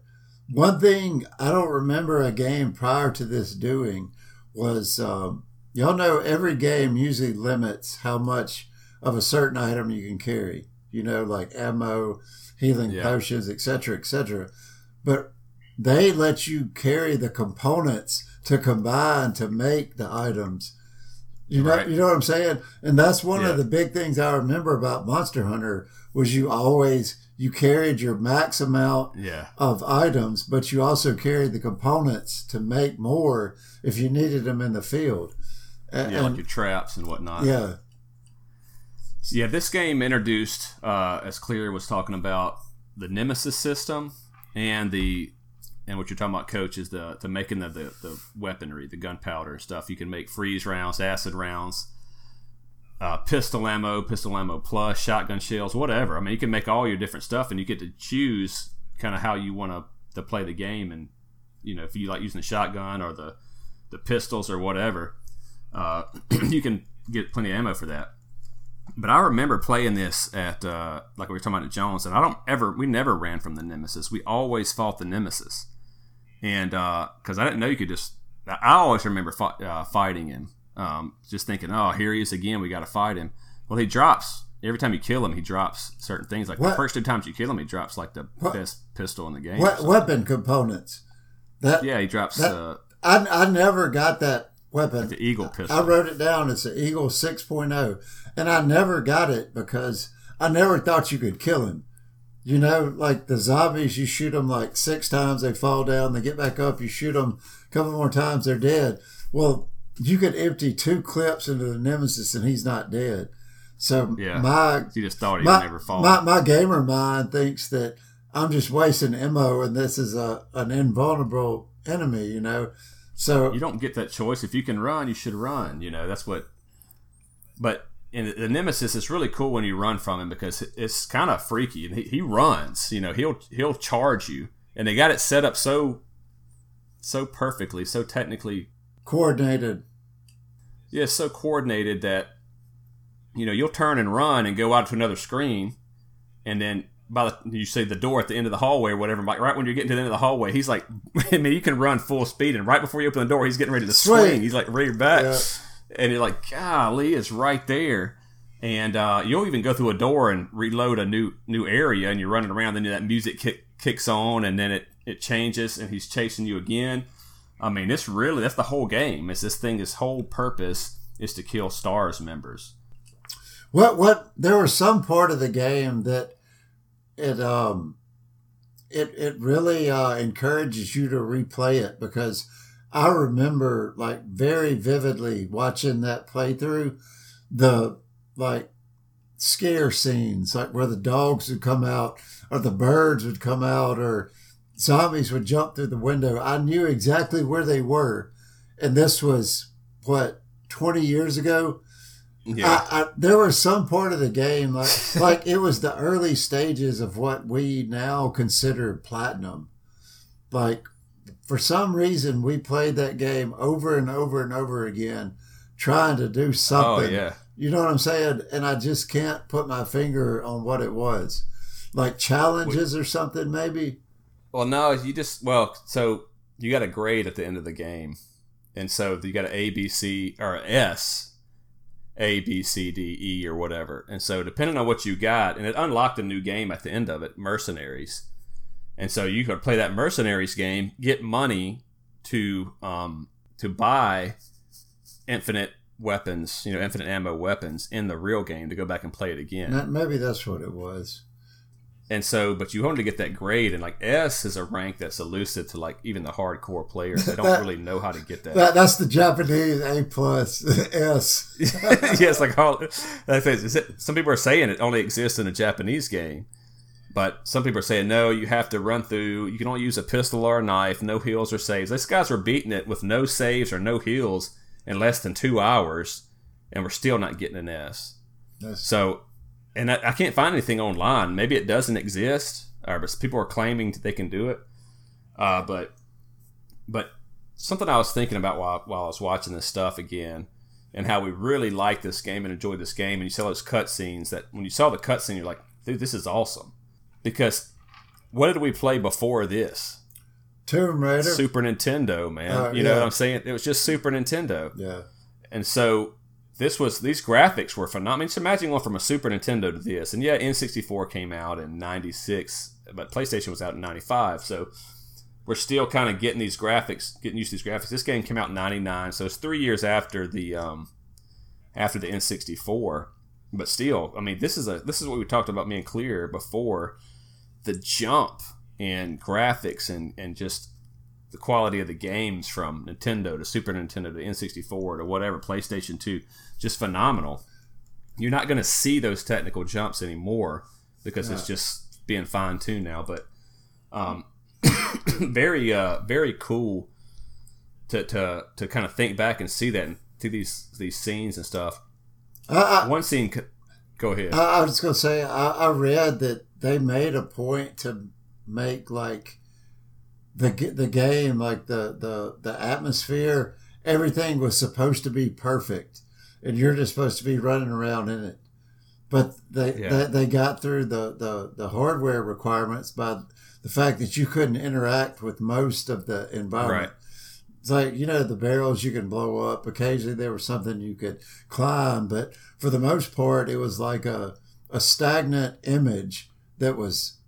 one thing I don't remember a game prior to this doing was um, y'all know every game usually limits how much of a certain item you can carry. You know, like ammo, healing Yeah. potions, etc., etc. But they let you carry the components to combine to make the items. You know, Right. you know what I'm saying? And that's one Yeah. of the big things I remember about Monster Hunter was you always you carried your max amount yeah, of items, but you also carried the components to make more if you needed them in the field. A- yeah, like your traps and whatnot. yeah, Yeah, this game introduced, uh, as Clear was talking about, the Nemesis system and the and what you're talking about, Coach, is the the making of the, the weaponry, the gunpowder and stuff. You can make freeze rounds, acid rounds, uh, pistol ammo, pistol ammo plus, shotgun shells, whatever. I mean, you can make all your different stuff, and you get to choose kind of how you want to to play the game, and you know if you like using the shotgun or the the pistols or whatever, uh, <clears throat> you can get plenty of ammo for that. But I remember playing this at uh, like we were talking about at Jones, and I don't ever we never ran from the Nemesis. We always fought the Nemesis, and because I didn't know you could just. I always remember fi- uh, fighting him, um, just thinking, "Oh, here he is again. We got to fight him." Well, he drops every time you kill him. He drops certain things. Like the first two times you kill him, he drops like the What? best pistol in the game. something. weapon components. That Yeah, he drops That- uh, I, I never got that weapon. the Eagle pistol. I wrote it down. It's an Eagle 6.0. And I never got it because I never thought you could kill him. You know, like the zombies, you shoot them like six times, they fall down, they get back up, you shoot them a couple more times, they're dead. Well, you could empty two clips into the Nemesis and he's not dead. So Yeah. my he just thought he my, would never fall. my my gamer mind thinks that I'm just wasting ammo and this is a an invulnerable enemy, you know. So you don't get that choice. If you can run, you should run. You know, that's what. But in the Nemesis, it's really cool when you run from him because it's kind of freaky, and he, he runs. You know, he'll he'll charge you, and they got it set up so so perfectly, so technically, coordinated. yeah, so coordinated that you know you'll turn and run and go out to another screen, and then by the you say the door at the end of the hallway or whatever. Like right when you're getting to the end of the hallway, he's like, <laughs> I mean, you can run full speed, and right before you open the door, he's getting ready to Swing. swing. He's like rear back, Yeah. and you're like, golly, it's right there. And uh, you'll even go through a door and reload a new new area, and you're running around. Then that music kick, kicks on, and then it it changes, and he's chasing you again. I mean, it's really that's the whole game. It's this thing. Its whole purpose is to kill stars members. What what there was some part of the game that it um it it really uh, encourages you to replay it because I remember like very vividly watching that playthrough the like scare scenes like where the dogs would come out or the birds would come out or zombies would jump through the window. I knew exactly where they were. And this was what 20 years ago. I, I, there was some part of the game like <laughs> like it was the early stages of what we now consider platinum. Like for some reason we played that game over and over and over again, trying to do something. oh something. yeah. You know what I'm saying? And I just can't put my finger on what it was. Like challenges or something, maybe. Well, no, you just well, so you got a grade at the end of the game, and so you got an A, B, C, or S, A, B, C, D, E, or whatever. And so depending on what you got, and it unlocked a new game at the end of it, Mercenaries. And so you could play that Mercenaries game, get money to um, to buy infinite weapons, you know, infinite ammo weapons in the real game to go back and play it again. Maybe that's what it was. And so, but you only to get that grade, and like S is a rank that's elusive to like even the hardcore players. They don't That- really know how to get that. That, that's the Japanese A plus S. <laughs> it's like oh, all. Like, is it, some people are saying it only exists in a Japanese game, but some people are saying no. You have to run through. You can only use a pistol or a knife. No heals or saves. These guys were beating it with no saves or no heals in less than two hours, and we're still not getting an S. That's- So, and I, I can't find anything online. Maybe it doesn't exist, or but people are claiming that they can do it. Uh, but, but something I was thinking about while, while I was watching this stuff again, and how we really like this game and enjoy this game, and you saw those cutscenes. That when you saw the cutscene, you're like, dude, this is awesome. Because what did we play before this? Tomb Raider. Super Nintendo, man. Uh, you know yeah. what I'm saying? It was just Super Nintendo. yeah. And so this was these graphics were phenomenal. I mean, just imagine going from a Super Nintendo to this. And yeah, N64 came out in '96, but PlayStation was out in '95. So we're still kind of getting these graphics, getting used to these graphics. This game came out in '99, so it's three years after the um, after the N64. But still, I mean, this is a this is what we talked about me and Clear before. The jump in graphics and and just the quality of the games from Nintendo to Super Nintendo to N64 to whatever PlayStation 2 just phenomenal. You're not going to see those technical jumps anymore because it's just being fine tuned now. But um, <coughs> very uh, very cool to, to to kind of think back and see that and see these these scenes and stuff. I, One scene, go ahead. I, I was going to say, I, I read that they made a point to make like the the game, like the the the atmosphere, everything was supposed to be perfect, and you're just supposed to be running around in it. But they Yeah. they, they got through the, the the hardware requirements by the fact that you couldn't interact with most of the environment. Right. It's like, you know, the barrels you can blow up. Occasionally there was something you could climb, but for the most part, it was like a, a stagnant image that was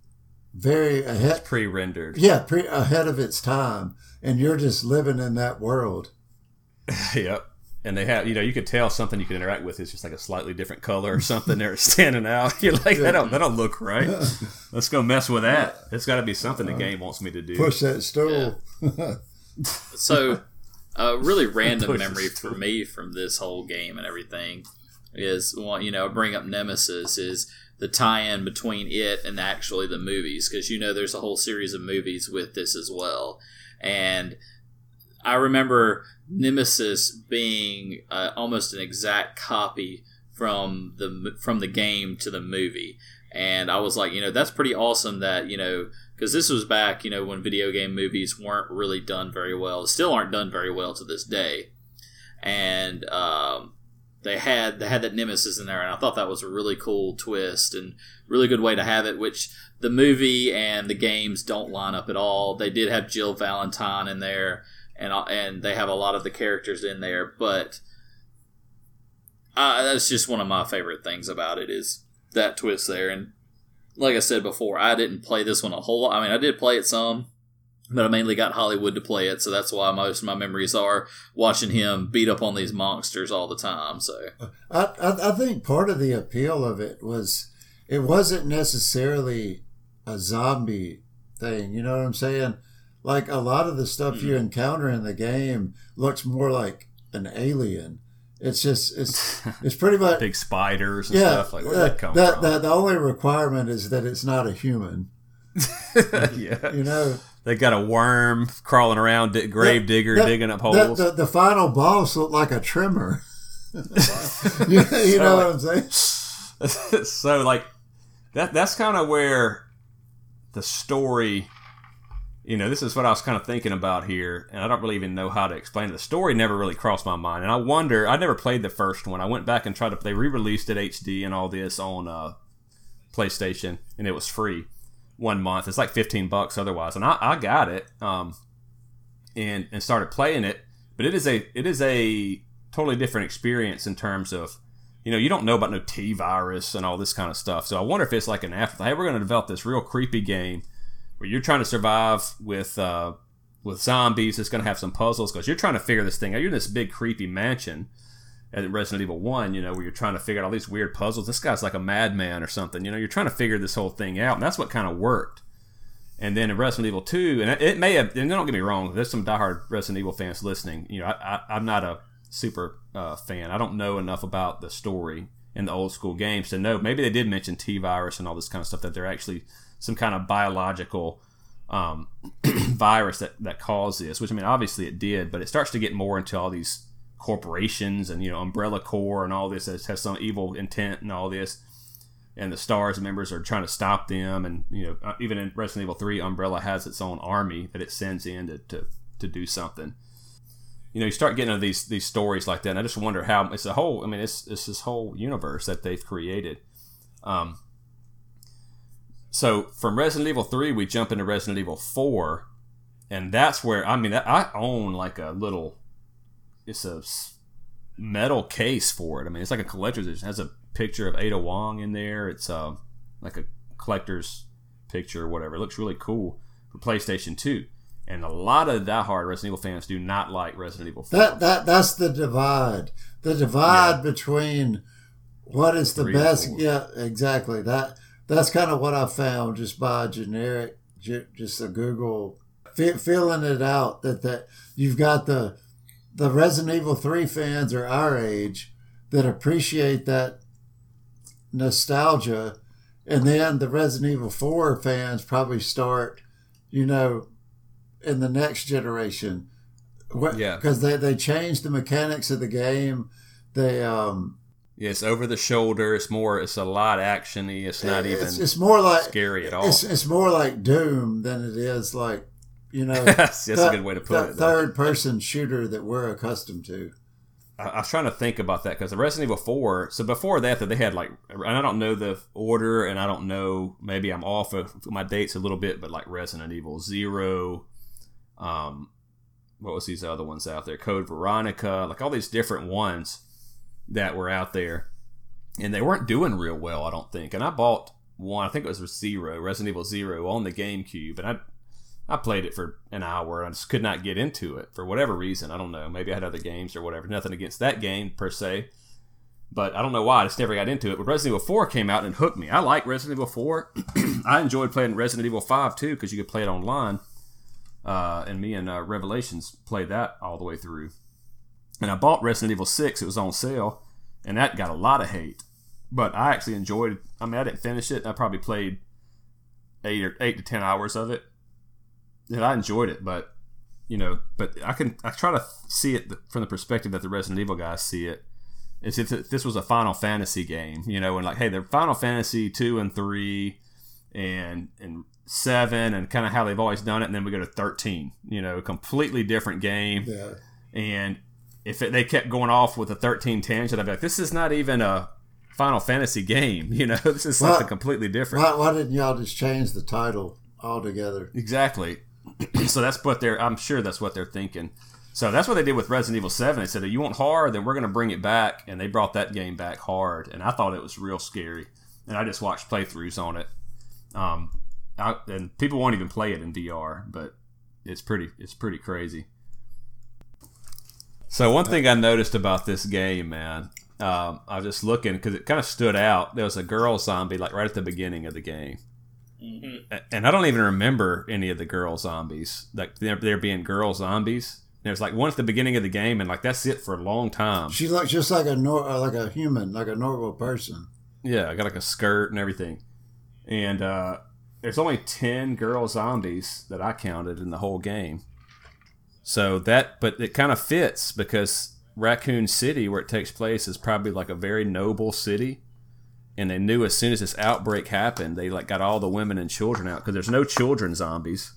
very ahead. Pre-rendered. Yeah, pre, ahead of its time. And you're just living in that world. <laughs> Yep. And they have, you know, you could tell something you can interact with is just like a slightly different color or something there <laughs> standing out. <laughs> You're like, that don't, that don't look right. Let's go mess with that. It's got to be something the uh, game wants me to do. Push that stool. So, a really random memory for me from this whole game and everything is, well, you know, bring up Nemesis is the tie-in between it and actually the movies because you know there's a whole series of movies with this as well, and I remember Nemesis being uh, almost an exact copy from the from the game to the movie, and I was like, you know, that's pretty awesome that you know because this was back, you know, when video game movies weren't really done very well, still aren't done very well to this day, and um, they had they had that nemesis in there, and I thought that was a really cool twist and really good way to have it. Which the movie and the games don't line up at all. They did have Jill Valentine in there, and and they have a lot of the characters in there, but uh, that's just one of my favorite things about it is that twist there. And like I said before, I didn't play this one a whole lot. I mean, I did play it some, but I mainly got Hollywood to play it, so that's why most of my memories are watching him beat up on these monsters all the time. So I, I, I think part of the appeal of it was it wasn't necessarily a zombie thing. You know what I'm saying? Like a lot of the stuff mm-hmm. you encounter in the game looks more like an alien. It's just it's <laughs> it's pretty much big spiders and yeah, stuff like where that come the, from. The, the only requirement is that it's not a human. yeah, <laughs> you know they got a worm crawling around, grave digger the, digging up holes. The, the, final boss looked like a trimmer. <laughs> <laughs> you, you so know like, what I'm saying? <laughs> so like that that's kind of where the story you know, this is what I was kind of thinking about here, and I don't really even know how to explain it. The story never really crossed my mind, and I wonder. I never played the first one. I went back and tried to. They re-released it HD and all this on uh, PlayStation, and it was free one month. It's like fifteen bucks otherwise, and I, I got it, um, and and started playing it. But it is a it is a totally different experience in terms of you know, you don't know about no T virus and all this kind of stuff. So I wonder if it's like an afterthought. Hey, we're going to develop this real creepy game where you're trying to survive with uh, with zombies. It's going to have some puzzles because you're trying to figure this thing out. You're in this big creepy mansion at Resident Evil One, you know, where you're trying to figure out all these weird puzzles. This guy's like a madman or something. You know, you're trying to figure this whole thing out, and that's what kind of worked. And then in Resident Evil Two, and it may have, and don't get me wrong, there's some diehard Resident Evil fans listening. You know, I, I, am not a super uh, fan. I don't know enough about the story in the old school games to know. Maybe they did mention T virus and all this kind of stuff that they're actually some kind of biological um, <clears throat> virus that, that caused this, which I mean, obviously it did, but it starts to get more into all these corporations and, you know, Umbrella Corps and all this has some evil intent and all this. And the STARS members are trying to stop them. And, you know, uh, even in Resident Evil 3, Umbrella has its own army that it sends in to, to, to do something. You know, you start getting into these these stories like that, and I just wonder how it's a whole. I mean, it's it's this whole universe that they've created. Um, so from Resident Evil 3, we jump into Resident Evil 4, and that's where I mean I own like a little it's a metal case for it. I mean, it's like a collector's edition. It has a picture of Ada Wong in there. It's uh, like a collector's picture or whatever. It looks really cool for PlayStation 2. And a lot of diehard Resident Evil fans do not like Resident Evil 4. That that that's the divide. The divide yeah. between what is the Three best yeah, exactly. That that's kind of what I found just by generic, just a Google filling it out that that you've got the the Resident Evil three fans are our age that appreciate that nostalgia, and then the Resident Evil four fans probably start, you know, in the next generation. Yeah, because they they changed the mechanics of the game. They um yeah, it's over the shoulder. It's more. It's a lot actiony. It's not even. It's, it's more like scary at all. It's, it's more like Doom than it is like you know. <laughs> that's, that's th- a good way to put it. Third person shooter that we're accustomed to. I, I was trying to think about that because the Resident Evil Four. So before that, that they had like, and I don't know the order, and I don't know. Maybe I'm off of my dates a little bit, but like Resident Evil Zero. Um, what was these other ones out there? Code Veronica, like all these different ones that were out there, and they weren't doing real well, I don't think. And I bought one, I think it was Zero, Resident Evil Zero, on the GameCube, and I I played it for an hour. I just could not get into it for whatever reason. I don't know. Maybe I had other games or whatever. Nothing against that game per se, but I don't know why. I just never got into it. But Resident Evil 4 came out and hooked me. I like Resident Evil 4. <clears throat> I enjoyed playing Resident Evil 5 too because you could play it online. Uh, and me and uh, Revelations played that all the way through. And I bought Resident Evil 6. It was on sale, and that got a lot of hate. But I actually enjoyed it. I mean, I didn't finish it. I probably played eight or eight to ten hours of it. And I enjoyed it, but you know, but I can I try to see it from the perspective that the Resident Evil guys see it. It's if this was a Final Fantasy game, you know, and like, hey, they're Final Fantasy two and three, and and seven, and kind of how they've always done it, and then we go to thirteen. You know, completely different game. Yeah. And if it, they kept going off with a 13 tangent, I'd be like, this is not even a Final Fantasy game. <laughs> You know, this is something completely different. Why, why didn't y'all just change the title altogether? Exactly. <clears throat> so that's what they're. I'm sure that's what they're thinking. So that's what they did with Resident Evil Seven. They said, "If "You want hard, then we're going to bring it back," and they brought that game back hard. And I thought it was real scary. And I just watched playthroughs on it. Um, I, and people won't even play it in VR, but it's pretty. It's pretty crazy. So one thing I noticed about this game, man, um, I was just looking because it kind of stood out. There was a girl zombie like right at the beginning of the game and I don't even remember any of the girl zombies. Like there, there being girl zombies. There's like one at the beginning of the game, and like that's it for a long time. She looks just like a nor- uh, like a human, like a normal person. Yeah, I got like a skirt and everything. And uh, there's only ten girl zombies that I counted in the whole game. So that, but it kind of fits because Raccoon City, where it takes place, is probably like a very noble city. And they knew as soon as this outbreak happened, they like got all the women and children out because there's no children zombies,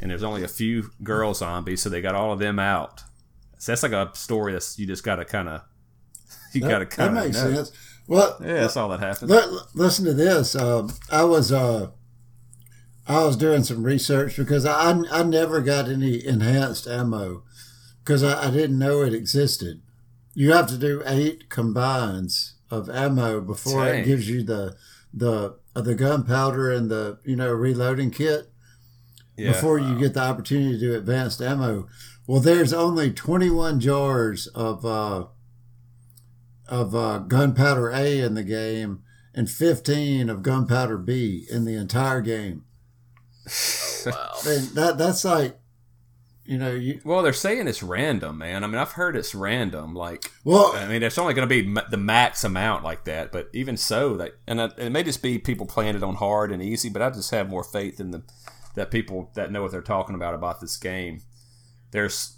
and there's only a few girl zombies, so they got all of them out. So that's like a story that's you just got to kind of <laughs> you got to That, kind that of makes know. sense. Well, Yeah, that's all that happened. Li- listen to this. Um, I was uh, I was doing some research because I I never got any enhanced ammo because I, I didn't know it existed. You have to do eight combines of ammo before Dang. it gives you the the uh, the gunpowder and the you know reloading kit Yeah. before you get the opportunity to do advanced ammo. Well, there's only 21 jars of uh, of uh, gunpowder A in the game and 15 of gunpowder B in the entire game. <laughs> Wow. And that that's like, you know, you Well, they're saying it's random, man. I mean, I've heard it's random. Like, well, I mean, it's only going to be ma- the max amount like that. But even so, that and it it may just be people playing it on hard and easy. But I just have more faith in the that people that know what they're talking about about this game. There's,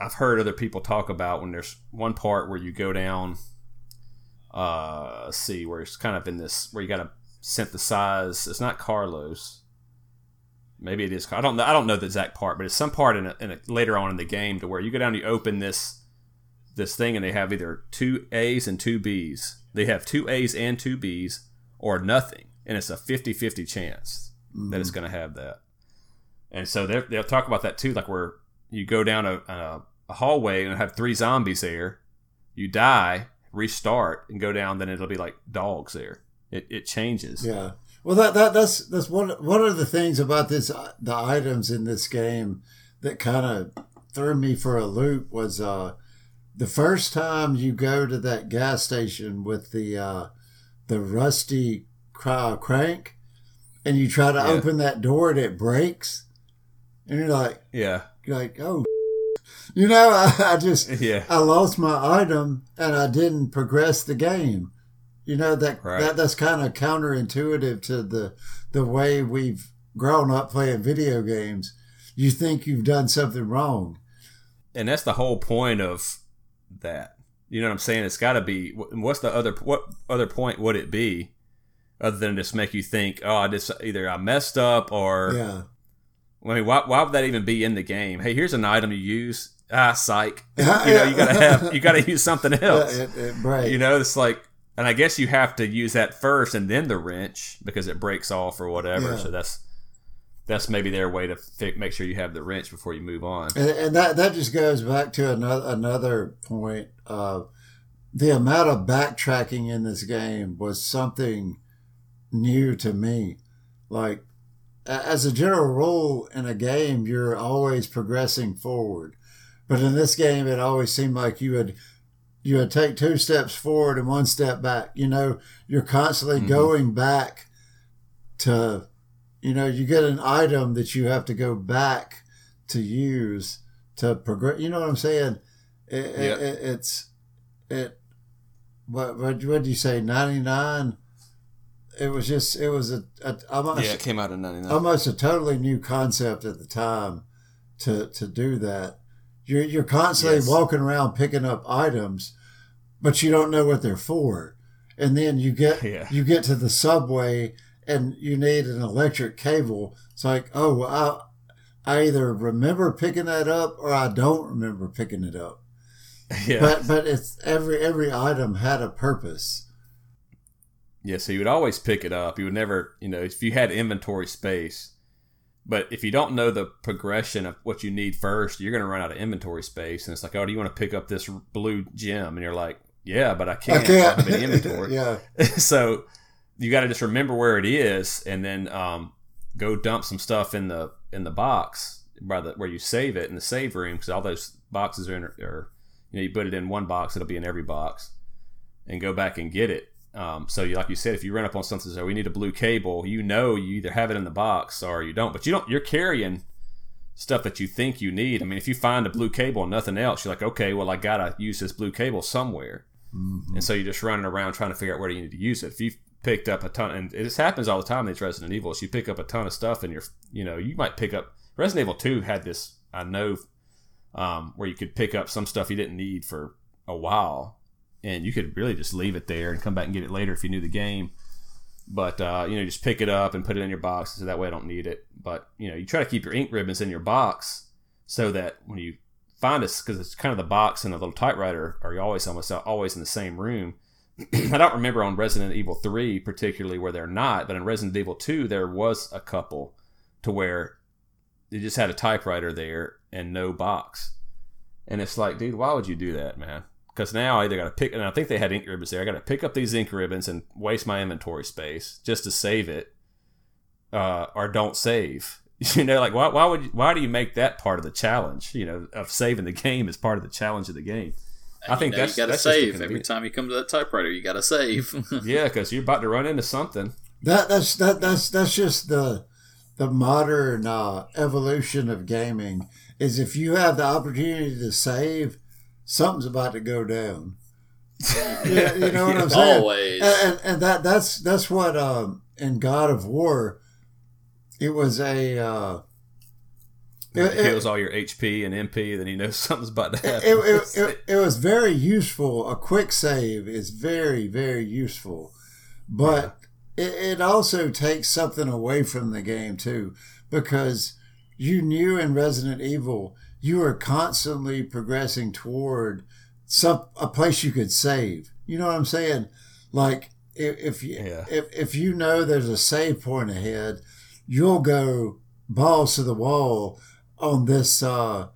I've heard other people talk about when there's one part where you go down. Uh, let's see, where it's kind of in this where you got to synthesize. It's not Carlos. Maybe it is. I don't know. I don't know the exact part, but it's some part in, a, in a, later on in the game to where you go down, and you open this this thing, and they have either two A's and two B's. They have two A's and two B's, or nothing, and it's a 50-50 chance that it's mm-hmm. going to have that. And so they'll talk about that too, like where you go down a, a, a hallway and have three zombies there, you die, restart, and go down, then it'll be like dogs there. It, it changes. yeah. Well, that, that that's that's one one of the things about this the items in this game that kind of threw me for a loop was uh the first time you go to that gas station with the uh the rusty cra- crank and you try to Yeah. open that door and it breaks and you're like Yeah. you're like oh <laughs> you know <laughs> I, I just Yeah. I lost my item and I didn't progress the game. You know that Right. that that's kind of counterintuitive to the the way we've grown up playing video games. You think you've done something wrong. and that's the whole point of that. You know what I'm saying? It's got to be. What's the other? What other point would it be, other than just make you think, oh, I just either I messed up or Yeah. I mean, why, why would that even be in the game? Hey, here's an item you use. Ah, psych. <laughs> you know, you gotta have you gotta use something else. It, it breaks. You know, it's like, and I guess you have to use that first and then the wrench because it breaks off or whatever. Yeah. So that's that's maybe their way to fi- make sure you have the wrench before you move on. and, and that that just goes back to another another point. of the amount of backtracking in this game was something new to me. Like as a general rule in a game, you're always progressing forward, but in this game, it always seemed like you would you would take two steps forward and one step back. You know, you're constantly Mhm. going back to, you know, you get an item that you have to go back to use to progress. You know what I'm saying? It, it- Yep. it- it's it. What what what did you say? Ninety nine. It was just it was a, a almost it came out in '99. almost a totally new concept at the time to to do that. You're you're constantly Yes. walking around picking up items, but you don't know what they're for. And then you get <laughs> Yeah. you get to the subway and you need an electric cable. It's like, oh, well, I I either remember picking that up or I don't remember picking it up. <laughs> yeah. but but it's every every item had a purpose. Yeah, so you would always pick it up. You would never, you know, if you had inventory space, but if you don't know the progression of what you need first, you're going to run out of inventory space. And it's like, oh, do you want to pick up this blue gem? And you're like, yeah, but I can't. I can't. have any inventory. <laughs> yeah. <laughs> so you got to just remember where it is, and then um, go dump some stuff in the in the box by the where you save it in the save room because all those boxes are in, or you know you put it in one box, it'll be in every box, and go back and get it. Um, so, you, like you said, if you run up on something, so we need a blue cable, you know you either have it in the box or you don't. But you don't. You're carrying stuff that you think you need. I mean, if you find a blue cable and nothing else, you're like, okay, well, I gotta use this blue cable somewhere. Mm-hmm. And so you're just running around trying to figure out where you need to use it. If you picked up a ton, and this happens all the time in these Resident Evils, you pick up a ton of stuff, and you're, you know, you might pick up. Resident Evil Two had this, I know, um, where you could pick up some stuff you didn't need for a while, and you could really just leave it there and come back and get it later if you knew the game. But uh, you know, just pick it up and put it in your box, so that way I don't need it. But you know, you try to keep your ink ribbons in your box so that when you find us, because it's kind of the box and the little typewriter are always almost always in the same room. <clears throat> I don't remember on Resident Evil 3 particularly where they're not, but in Resident Evil 2 there was a couple to where they just had a typewriter there and no box. And it's like, dude, why would you do that, man? Because now I either got to pick, and I think they had ink ribbons there. I got to pick up these ink ribbons and waste my inventory space just to save it, uh, or don't save. <laughs> You know, like why, why would you, why do you make that part of the challenge? You know, of saving the game as part of the challenge of the game. And I think you know, that's you got to save every time you come to that typewriter. You got to save. <laughs> yeah, because you're about to run into something. That that's that that's that's just the the modern uh, evolution of gaming. Is if you have the opportunity to save something's about to go down. <laughs> yeah, you know what I'm saying? Always. And, and, that that's that's what um, in God of War, it was a. Uh, it, it kills all your HP and MP, then he knows <laughs> something's about to happen. It, it, it, it, was very useful. A quick save is very, very useful. But yeah. it, it also takes something away from the game, too, because you knew in Resident Evil you are constantly progressing toward some a place you could save. You know what I'm saying? Like if if you, yeah. if, if you know there's a save point ahead, you'll go balls to the wall on this uh,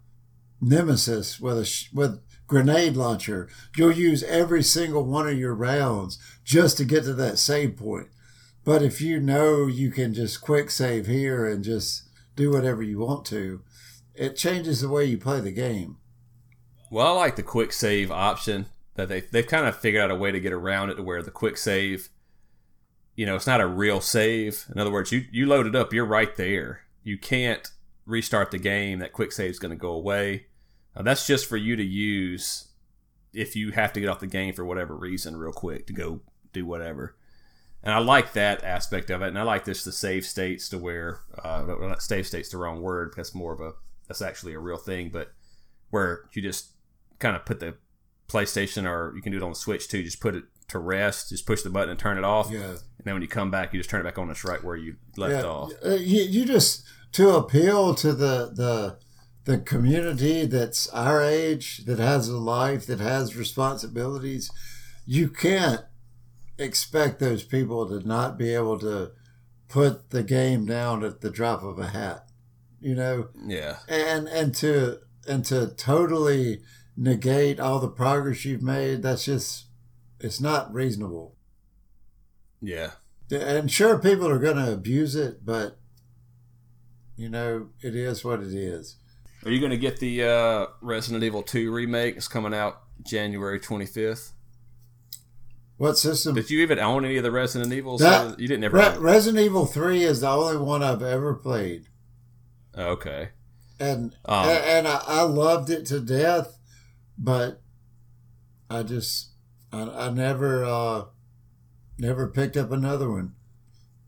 nemesis with a with grenade launcher. You'll use every single one of your rounds just to get to that save point. But if you know you can just quick save here and just do whatever you want to, it changes the way you play the game. Well, I like the quick save option that they they've kind of figured out a way to get around it to where the quick save, you know, it's not a real save. In other words, you you load it up, you're right there. You can't restart the game. That quick save is going to go away. Now, that's just for you to use if you have to get off the game for whatever reason, real quick to go do whatever. And I like that aspect of it, and I like this the save states to where uh, save states the wrong word because more of a that's actually a real thing, but where you just kind of put the PlayStation or you can do it on the Switch too. Just put it to rest. Just push the button and turn it off. Yeah. And then when you come back, you just turn it back on. It's right where you left yeah. off. Uh, you, you just to appeal to the the the community that's our age that has a life that has responsibilities. You can't expect those people to not be able to put the game down at the drop of a hat you know yeah and and to and to totally negate all the progress you've made that's just it's not reasonable yeah and sure people are going to abuse it but you know it is what it is are you going to get the uh, resident evil 2 remake it's coming out january 25th what system? Did you even own any of the Resident Evils? That, you didn't ever. Re- Resident Evil Three is the only one I've ever played. Okay. And um, and, I, I, loved it to death, but I just I, I never uh, never picked up another one.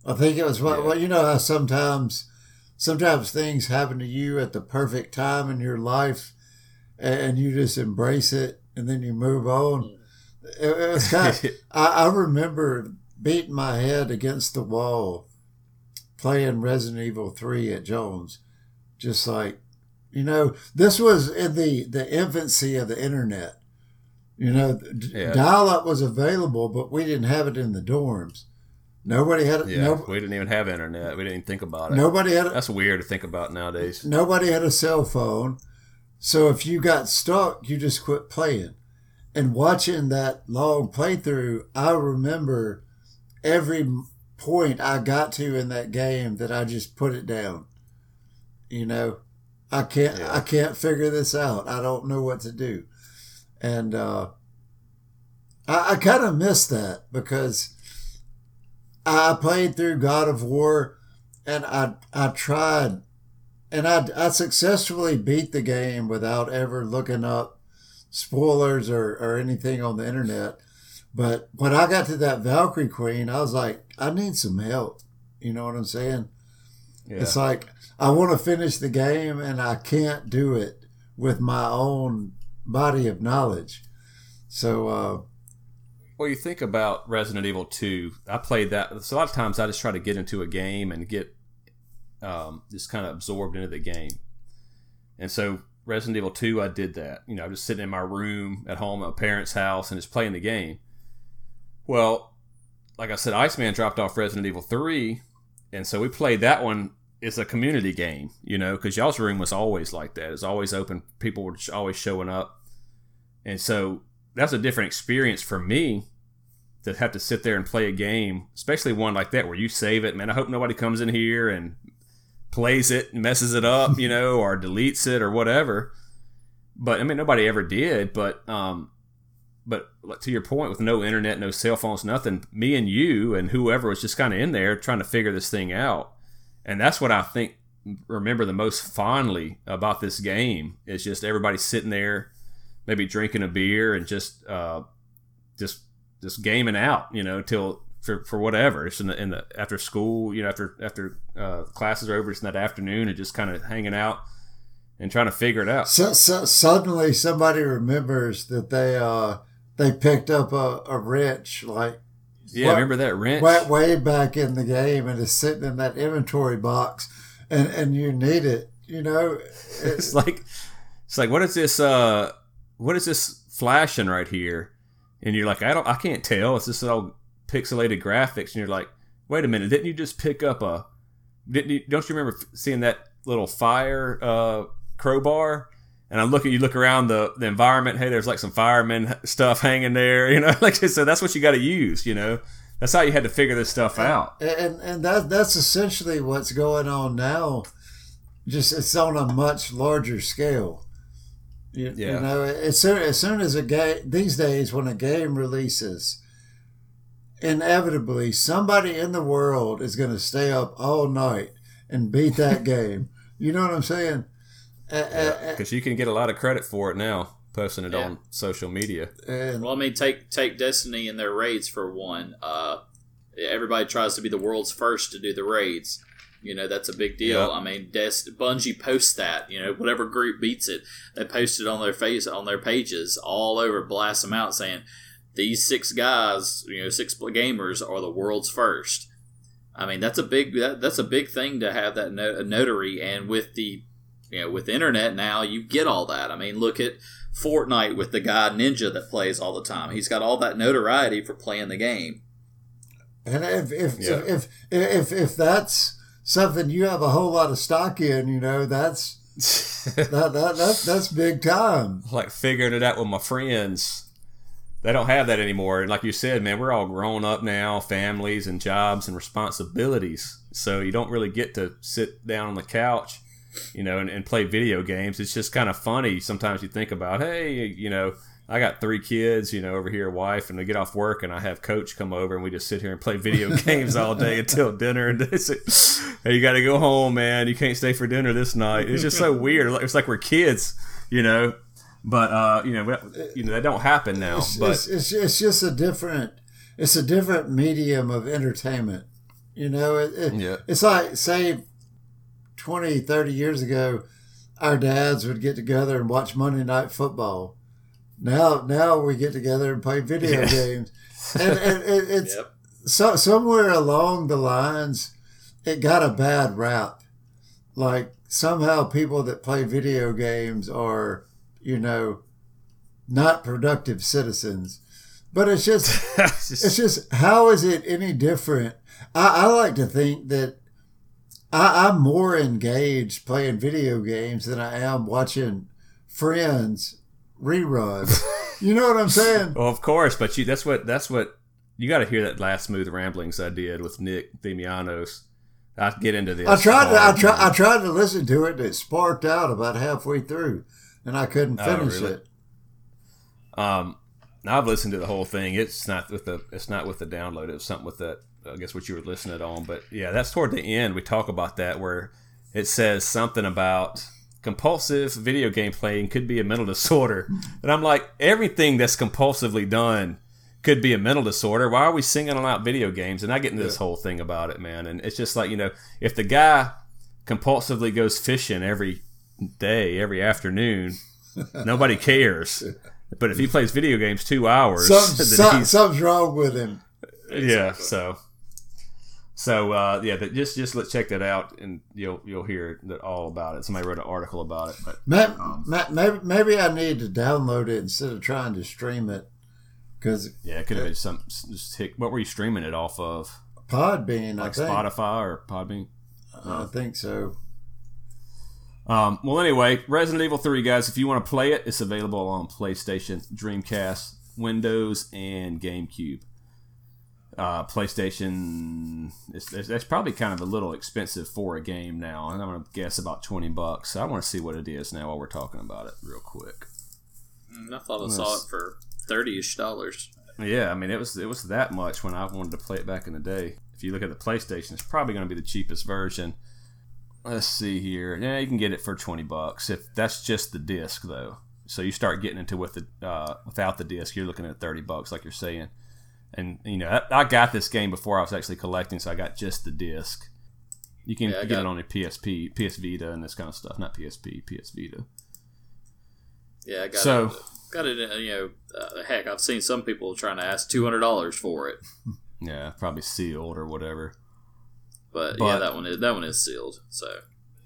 I think it was what yeah. well, you know how sometimes sometimes things happen to you at the perfect time in your life, and you just embrace it, and then you move on. It, it was kind of, <laughs> I, I remember beating my head against the wall playing Resident Evil 3 at Jones just like, you know, this was in the, the infancy of the internet. You know, Yeah. dial up was available, but we didn't have it in the dorms. Nobody had it. Yeah, no, we didn't even have internet. We didn't even think about it. nobody had it. That's weird to think about nowadays. nobody had a cell phone. So if you got stuck, you just quit playing. And watching that long playthrough, I remember every point I got to in that game that I just put it down. You know, I can't Yeah. I can't figure this out. I don't know what to do. And uh I, I kind of miss that because I played through God of War and I I tried and I, I successfully beat the game without ever looking up spoilers or, or anything on the internet. But when I got to that Valkyrie Queen, I was like, I need some help. You know what I'm saying? Yeah. It's like I want to finish the game and I can't do it with my own body of knowledge. So uh, Well, you think about Resident Evil 2. I played that. So a lot of times I just try to get into a game and get um, just kind of absorbed into the game. And so Resident Evil 2, I did that. You know, I'm just sitting in my room at home at my parents' house and just playing the game. Well, like I said, Iceman dropped off Resident Evil 3. And so we played that one. It's a community game, you know, because y'all's room was always like that. It's always open. People were always showing up. And so that's a different experience for me to have to sit there and play a game, especially one like that where you save it. Man, I hope nobody comes in here and plays it, messes it up, you know, or deletes it or whatever. But I mean, nobody ever did. But um, but to your point, with no internet, no cell phones, nothing, me and you and whoever was just kind of in there trying to figure this thing out, and that's what I think remember the most fondly about this game is just everybody sitting there, maybe drinking a beer and just uh, just just gaming out, you know, till for, for whatever. It's in the, in the after school, you know, after after uh, classes are over, it's in that afternoon and just kind of hanging out and trying to figure it out. so, so suddenly somebody remembers that they uh, they picked up a, a wrench like Yeah, What- remember that wrench? way, way back in the game and it's sitting in that inventory box and, and you need it. You know, <laughs> it's like it's like what is this uh what is this flashing right here and you're like i don't i can't tell it's just all pixelated graphics and you're like wait a minute didn't you just pick up a didn't you don't you remember seeing that little fire uh crowbar and I look at you look around the, the environment. Hey, there's like some fireman stuff hanging there, you know. <laughs> Like so, that's what you got to use, you know. That's how you had to figure this stuff out. and and that that's essentially what's going on now. Just it's on a much larger scale. You, Yeah. you know, as soon as soon as a game these days when a game releases, inevitably somebody in the world is going to stay up all night and beat that <laughs> game. You know what I'm saying? A- a- uh, a- uh, Because uh, you can get a lot of credit for it now, posting it Yeah. on social media. and Well, I mean, take take Destiny and their raids for one. Uh, everybody tries to be the world's first to do the raids. You know that's a big deal. Yeah. I mean, Des- Bungie posts that. You know, whatever group beats it, they post it on their face on their pages all over, blast them out, saying these six guys, you know, six gamers are the world's first. I mean, that's a big that, that's a big thing to have that no, notary, and with the you know with the internet now, you get all that. I mean, look at Fortnite with the guy Ninja that plays all the time. He's got all that notoriety for playing the game. And if if, Yeah. if if if that's something you have a whole lot of stock in, you know, that's <laughs> that, that, that that's big time. like figuring it out with my friends. They don't have that anymore. And like you said, man, we're all grown up now, families and jobs and responsibilities. So you don't really get to sit down on the couch, you know, and, and play video games. It's just kind of funny. Sometimes you think about, hey, you know, I got three kids, you know, over here, a wife, and they get off work, and I have coach come over, and we just sit here and play video <laughs> games all day until dinner. And they say, hey, you got to go home, man. You can't stay for dinner this night. It's just so <laughs> weird. It's like we're kids, you know. But uh, you know, we- you know, that don't happen now. It's, But it's, it's, it's just a different it's a different medium of entertainment. You know, it, it, Yeah. it's like say 20, 30 years ago, our dads would get together and watch Monday night football. Now, now we get together and play video Yeah. games, and, and it, it's Yep. so somewhere along the lines, it got a bad rap. Like somehow people that play video games are, you know, not productive citizens. But it's just, <laughs> it's just, how is it any different? I, I like to think that I, I'm more engaged playing video games than I am watching Friends reruns. <laughs> you know what I'm saying? well, of course, but you, that's what, that's what, you got to hear that last smooth ramblings I did with Nick Demianos. I get into this. I tried to, I tried, I tried to listen to it. And it sparked out about halfway through, and I couldn't Oh, finish really? it. Um, I've listened to the whole thing. It's not with the it's not with the download. It was something with that. I guess what you were listening on. But yeah, that's toward the end. We talk about that where it says something about compulsive video game playing could be a mental <laughs> disorder, and I'm like, everything that's compulsively done could be a mental disorder. Why are we singling out video games? And I get into this whole thing about it, man. And it's just like you know, if the guy compulsively goes fishing every day, every afternoon, <laughs> nobody cares. But if he plays video games two hours, Some, <laughs> then some, he's- something's wrong with him. yeah. So, so uh, yeah, that just just let's check that out, and you'll you'll hear that all about it. Somebody wrote an article about it, but Ma- ma- Maybe, maybe I need to download it instead of trying to stream it because yeah, it could have been some. Just what were you streaming it off of? Podbean, Like I think. Spotify or Podbean? I think so. Um, well, anyway, Resident Evil 3, guys, if you want to play it, it's available on PlayStation, Dreamcast, Windows, and GameCube. Uh, PlayStation, it's, it's, that's probably kind of a little expensive for a game now, and I'm going to guess about 20 bucks. I want to see what it is now while we're talking about it real quick. Mm, I thought I saw it for thirty ish dollars. Yeah, I mean, it was it was that much when I wanted to play it back in the day. If you look at the PlayStation, it's probably going to be the cheapest version. Let's see here. Yeah, you can get it for twenty bucks if that's just the disc, though. So you start getting into with the uh, without the disc, you're looking at thirty bucks, like you're saying. And you know, I, I got this game before I was actually collecting, so I got just the disc. You can Yeah, get it on a PSP, PS Vita, and this kind of stuff. Not PSP, PS Vita. Yeah, I got So- it. Got it. You know, uh, heck, I've seen some people trying to ask two hundred dollars for it, <laughs> Yeah, probably sealed or whatever. but, But- yeah, that one is that one is sealed. So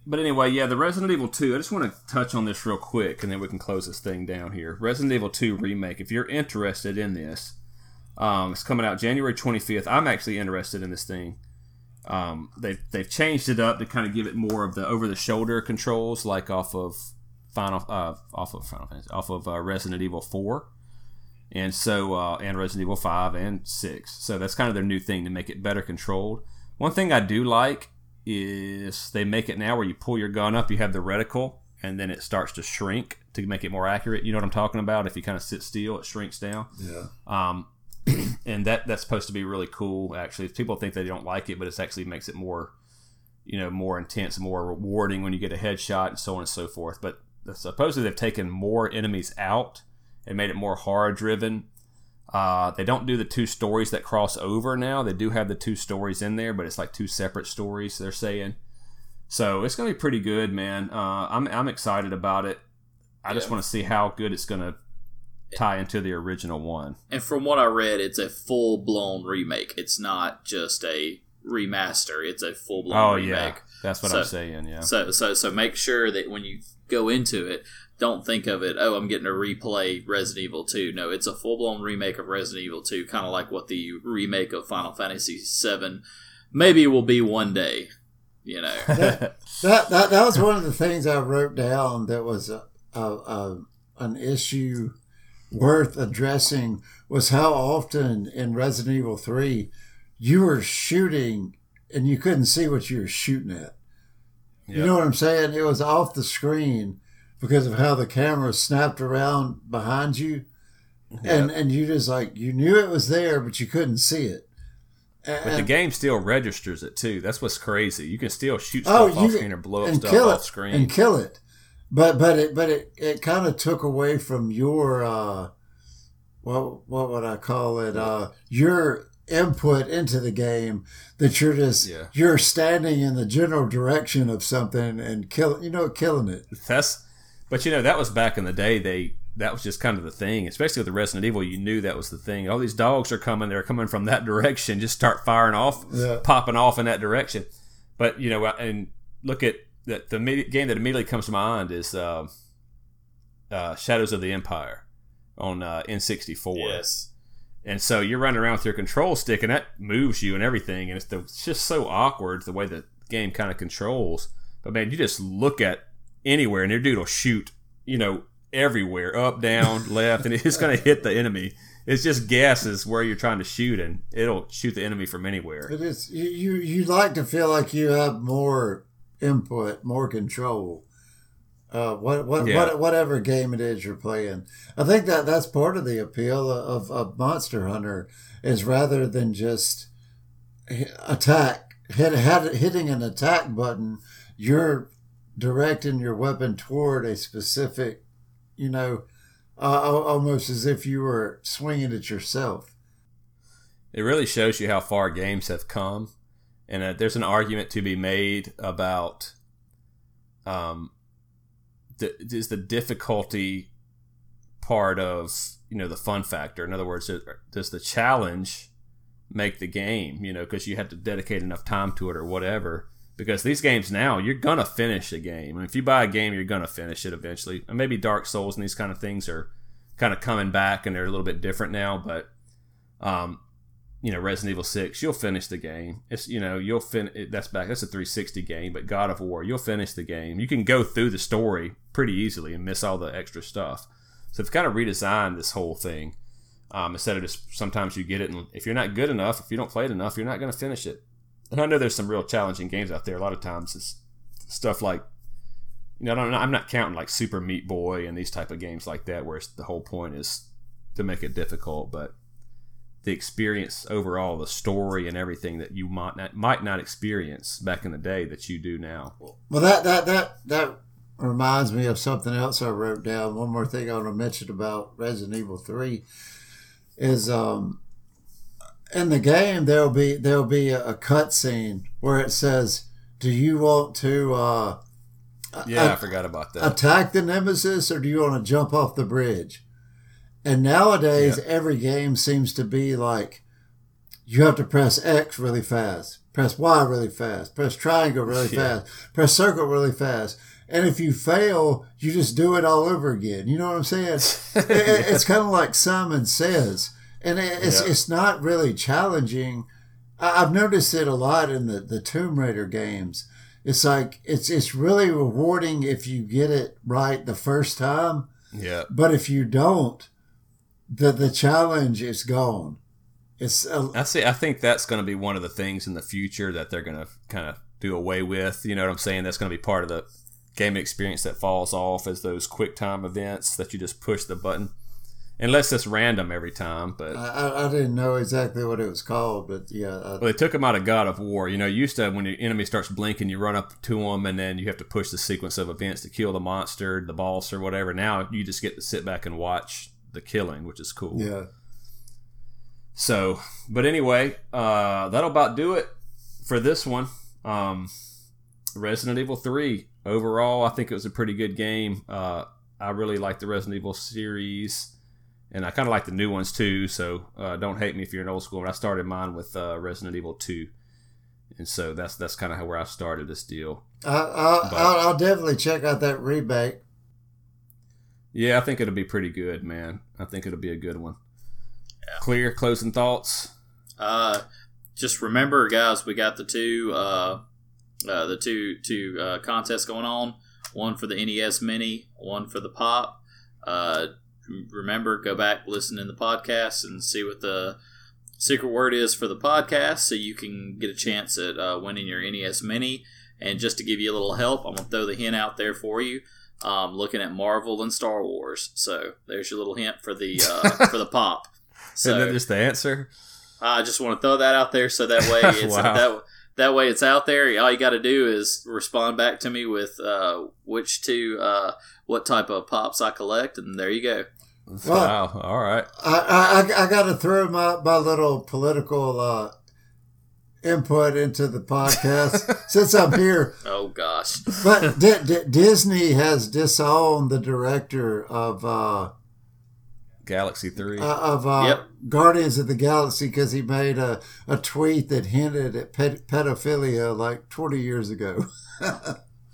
But anyway, yeah, the Resident Evil 2, I just want to touch on this real quick and then we can close this thing down here. Resident Evil 2 Remake, if you're interested in this, um, it's coming out January 25th. I'm actually interested in this thing. Um, they've, they've changed it up to kind of give it more of the over the shoulder controls, like off of Final, uh, off of Final Fantasy, off of uh, Resident Evil 4. And so, uh, and Resident Evil 5 and 6. So that's kind of their new thing to make it better controlled. One thing I do like is they make it now where you pull your gun up, you have the reticle, and then it starts to shrink to make it more accurate. You know what I'm talking about? If you kind of sit still, it shrinks down. Yeah. Um, <clears throat> and that that's supposed to be really cool. Actually, people think they don't like it, but it actually makes it more, you know, more intense, more rewarding when you get a headshot, and so on and so forth. But supposedly they've taken more enemies out and made it more horror driven. Uh, they don't do the two stories that cross over now. They do have the two stories in there, but it's like two separate stories. They're saying, so it's gonna be pretty good, man. Uh, I'm I'm excited about it. I just want to see how good it's gonna tie into the original one. And from what I read, it's a full blown remake. It's not just a remaster. It's a full blown Oh remake. yeah, that's what So- I'm saying. Yeah, So so so make sure that when you go into it, don't think of it. Oh, I'm getting to replay Resident Evil 2. No, it's a full blown remake of Resident Evil 2, kind of like what the remake of Final Fantasy 7 maybe will be one day. You know, <laughs> that, that that that was one of the things I wrote down that was a, a, a an issue worth addressing was how often in Resident Evil Three you were shooting and you couldn't see what you were shooting at. You know what I'm saying? It was off the screen because of how the camera snapped around behind you, and and you just like you knew it was there, but you couldn't see it. but the game still registers it too. That's what's crazy. You can still shoot Oh, stuff you off can- screen or blow up stuff kill off it screen. and kill it. But but it but it, it kind of took away from your uh, what what would I call it? Uh, your input into the game that you're just Yeah. you're standing in the general direction of something and kill you know killing it. That's, but you know that was back in the day. They that was just kind of the thing, especially with the Resident Evil. You knew that was the thing. All these dogs are coming. They're coming from that <laughs> direction. Just start firing off, Yeah. popping off in that direction. But you know, and look at that. The game that immediately comes to mind is uh, uh, Shadows of the Empire. on uh, N64. Yes. And so you're running around with your control stick, and that moves you and everything, and it's, the, it's just so awkward the way the game kind of controls. But man, you just look at anywhere, and your dude will shoot, you know, everywhere, up, down, <laughs> left, and it's going to hit the enemy. It's just guesses where you're trying to shoot, and it'll shoot the enemy from anywhere. It is you, you. You like to feel like you have more input, more control. Uh, what what, Yeah. what whatever game it is you're playing, I think that that's part of the appeal of, of Monster Hunter is rather than just attack hit, hit, hitting an attack button, you're directing your weapon toward a specific, you know, uh, almost as if you were swinging it yourself. It really shows you how far games have come, and uh, there's an argument to be made about um, the, is the difficulty part of you know the fun factor. In other words, does the challenge make the game? You know, because you have to dedicate enough time to it or whatever. Because these games now, you're gonna finish a game. And if you buy a game, you're gonna finish it eventually. And maybe Dark Souls and these kind of things are kind of coming back, and they're a little bit different now. But um, you know, Resident Evil Six, you'll finish the game. It's you know, you'll fin. That's back. That's a 360 game. But God of War, you'll finish the game. You can go through the story pretty easily and miss all the extra stuff. So they've kind of redesigned this whole thing. Um, instead of just sometimes you get it, and if you're not good enough, if you don't play it enough, you're not going to finish it. And I know there's some real challenging games out there. A lot of times it's stuff like, you know, I'm not counting like Super Meat Boy and these type of games like that, where the whole point is to make it difficult. But the experience overall, the story and everything that you might not might not experience back in the day that you do now. Well, that that that that reminds me of something else I wrote down. One more thing I want to mention about Resident Evil Three is um, in the game there'll be there'll be a, a cutscene where it says, "Do you want to uh, Yeah, I Uh, forgot about that. attack the Nemesis or do you want to jump off the bridge?" And nowadays, every game seems to be like you have to press X really fast, press Y really fast, press triangle really Yeah. fast, press circle really fast. And if you fail, you just do it all over again. You know what I'm saying? <laughs> It- it- it's kind of like Simon says, and it- it's Yeah. it's not really challenging. I've noticed it a lot in the the Tomb Raider games. It's like it's it's really rewarding if you get it right the first time, yeah, but if you don't, the the challenge is gone. It's a, I see. I think that's going to be one of the things in the future that they're going to kind of do away with. You know what I'm saying? That's going to be part of the game experience that falls off as those quick time events that you just push the button, unless it's random every time. But I, I- didn't know exactly what it was called, but yeah, I, well, they took them out of God of War. You know, you used to when your enemy starts blinking, you run up to them, and then you have to push the sequence of events to kill the monster, the boss, or whatever. Now you just get to sit back and watch the killing, which is cool. yeah. So, but anyway, uh, that'll about do it for this one. Um, Resident Evil 3. Overall, I think it was a pretty good game. Uh, I really like the Resident Evil series, and I kind of like the new ones too. So, uh, don't hate me if you're an old school. But I started mine with uh, Resident Evil 2, and so that's that's kind of where I started this deal. I, I, But- I'll, I'll definitely check out that rebate. Yeah, I think it'll be pretty good, man. I think it'll be a good one. Kleer closing thoughts. Uh, just remember, guys, we got the two uh, uh, the two two uh, contests going on. One for the NES Mini, one for the Pop. Uh, remember, go back, listen in the podcast, and see what the secret word is for the podcast, so you can get a chance at uh, winning your NES Mini. And just to give you a little help, I'm gonna throw the hint out there for you. Um, looking at Marvel and Star Wars, so there's your little hint for the uh, <laughs> for the pop. So and then just the answer. I just want to throw that out there so that way <laughs> it's Wow. that that way it's out there. All you got to do is respond back to me with uh, which two, uh, what type of pops I collect, and there you go. Wow. All right. I, I, I got to throw my, my little political uh, input into the podcast <laughs> since I'm here. Oh gosh, But D- D- Disney has disowned the director of uh, Galaxy 3. uh, of uh, Yep. Guardians of the Galaxy because he made a, a tweet that hinted at ped- pedophilia like 20 years ago. <laughs>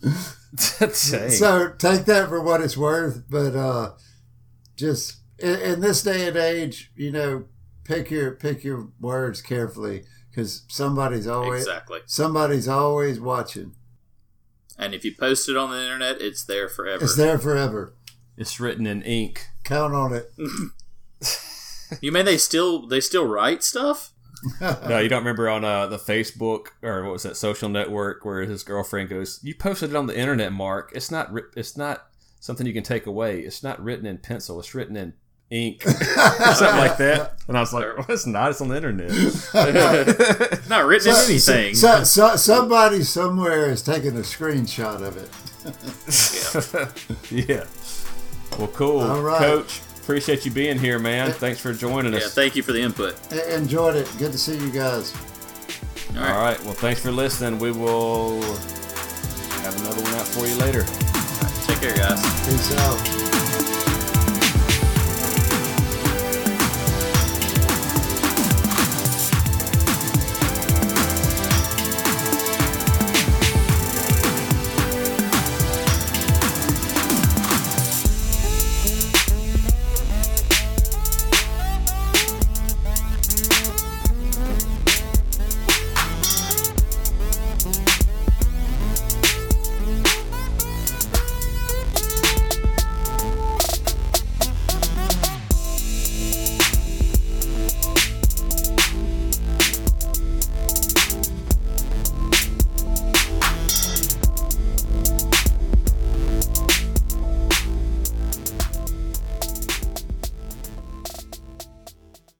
Dang. So take that for what it's worth, but uh, just in, in this day and age, you know, pick your pick your words carefully because somebody's always exactly. somebody's always watching. And if you post it on the internet, it's there forever. It's there forever. It's written in ink. Count on it. <laughs> You mean they still they still write stuff? <laughs> No, you don't remember on uh, the Facebook or what was that social network where his girlfriend goes, "You posted it on the internet, Mark. It's not. Ri- it's not something you can take away. It's not written in pencil. It's written in ink, <laughs> something like that." And I was like, well, "It's not. It's on the internet." It's <laughs> not written in anything. So, so, somebody somewhere is taking a screenshot of it. <laughs> yeah. Well, cool, All right. Coach. Appreciate you being here, man. Thanks for joining yeah, us. thank you for the input. E- Enjoyed it. Good to see you guys. All All right. right. Well, thanks for listening. We will have another one out for you later. Take care, guys. Peace out.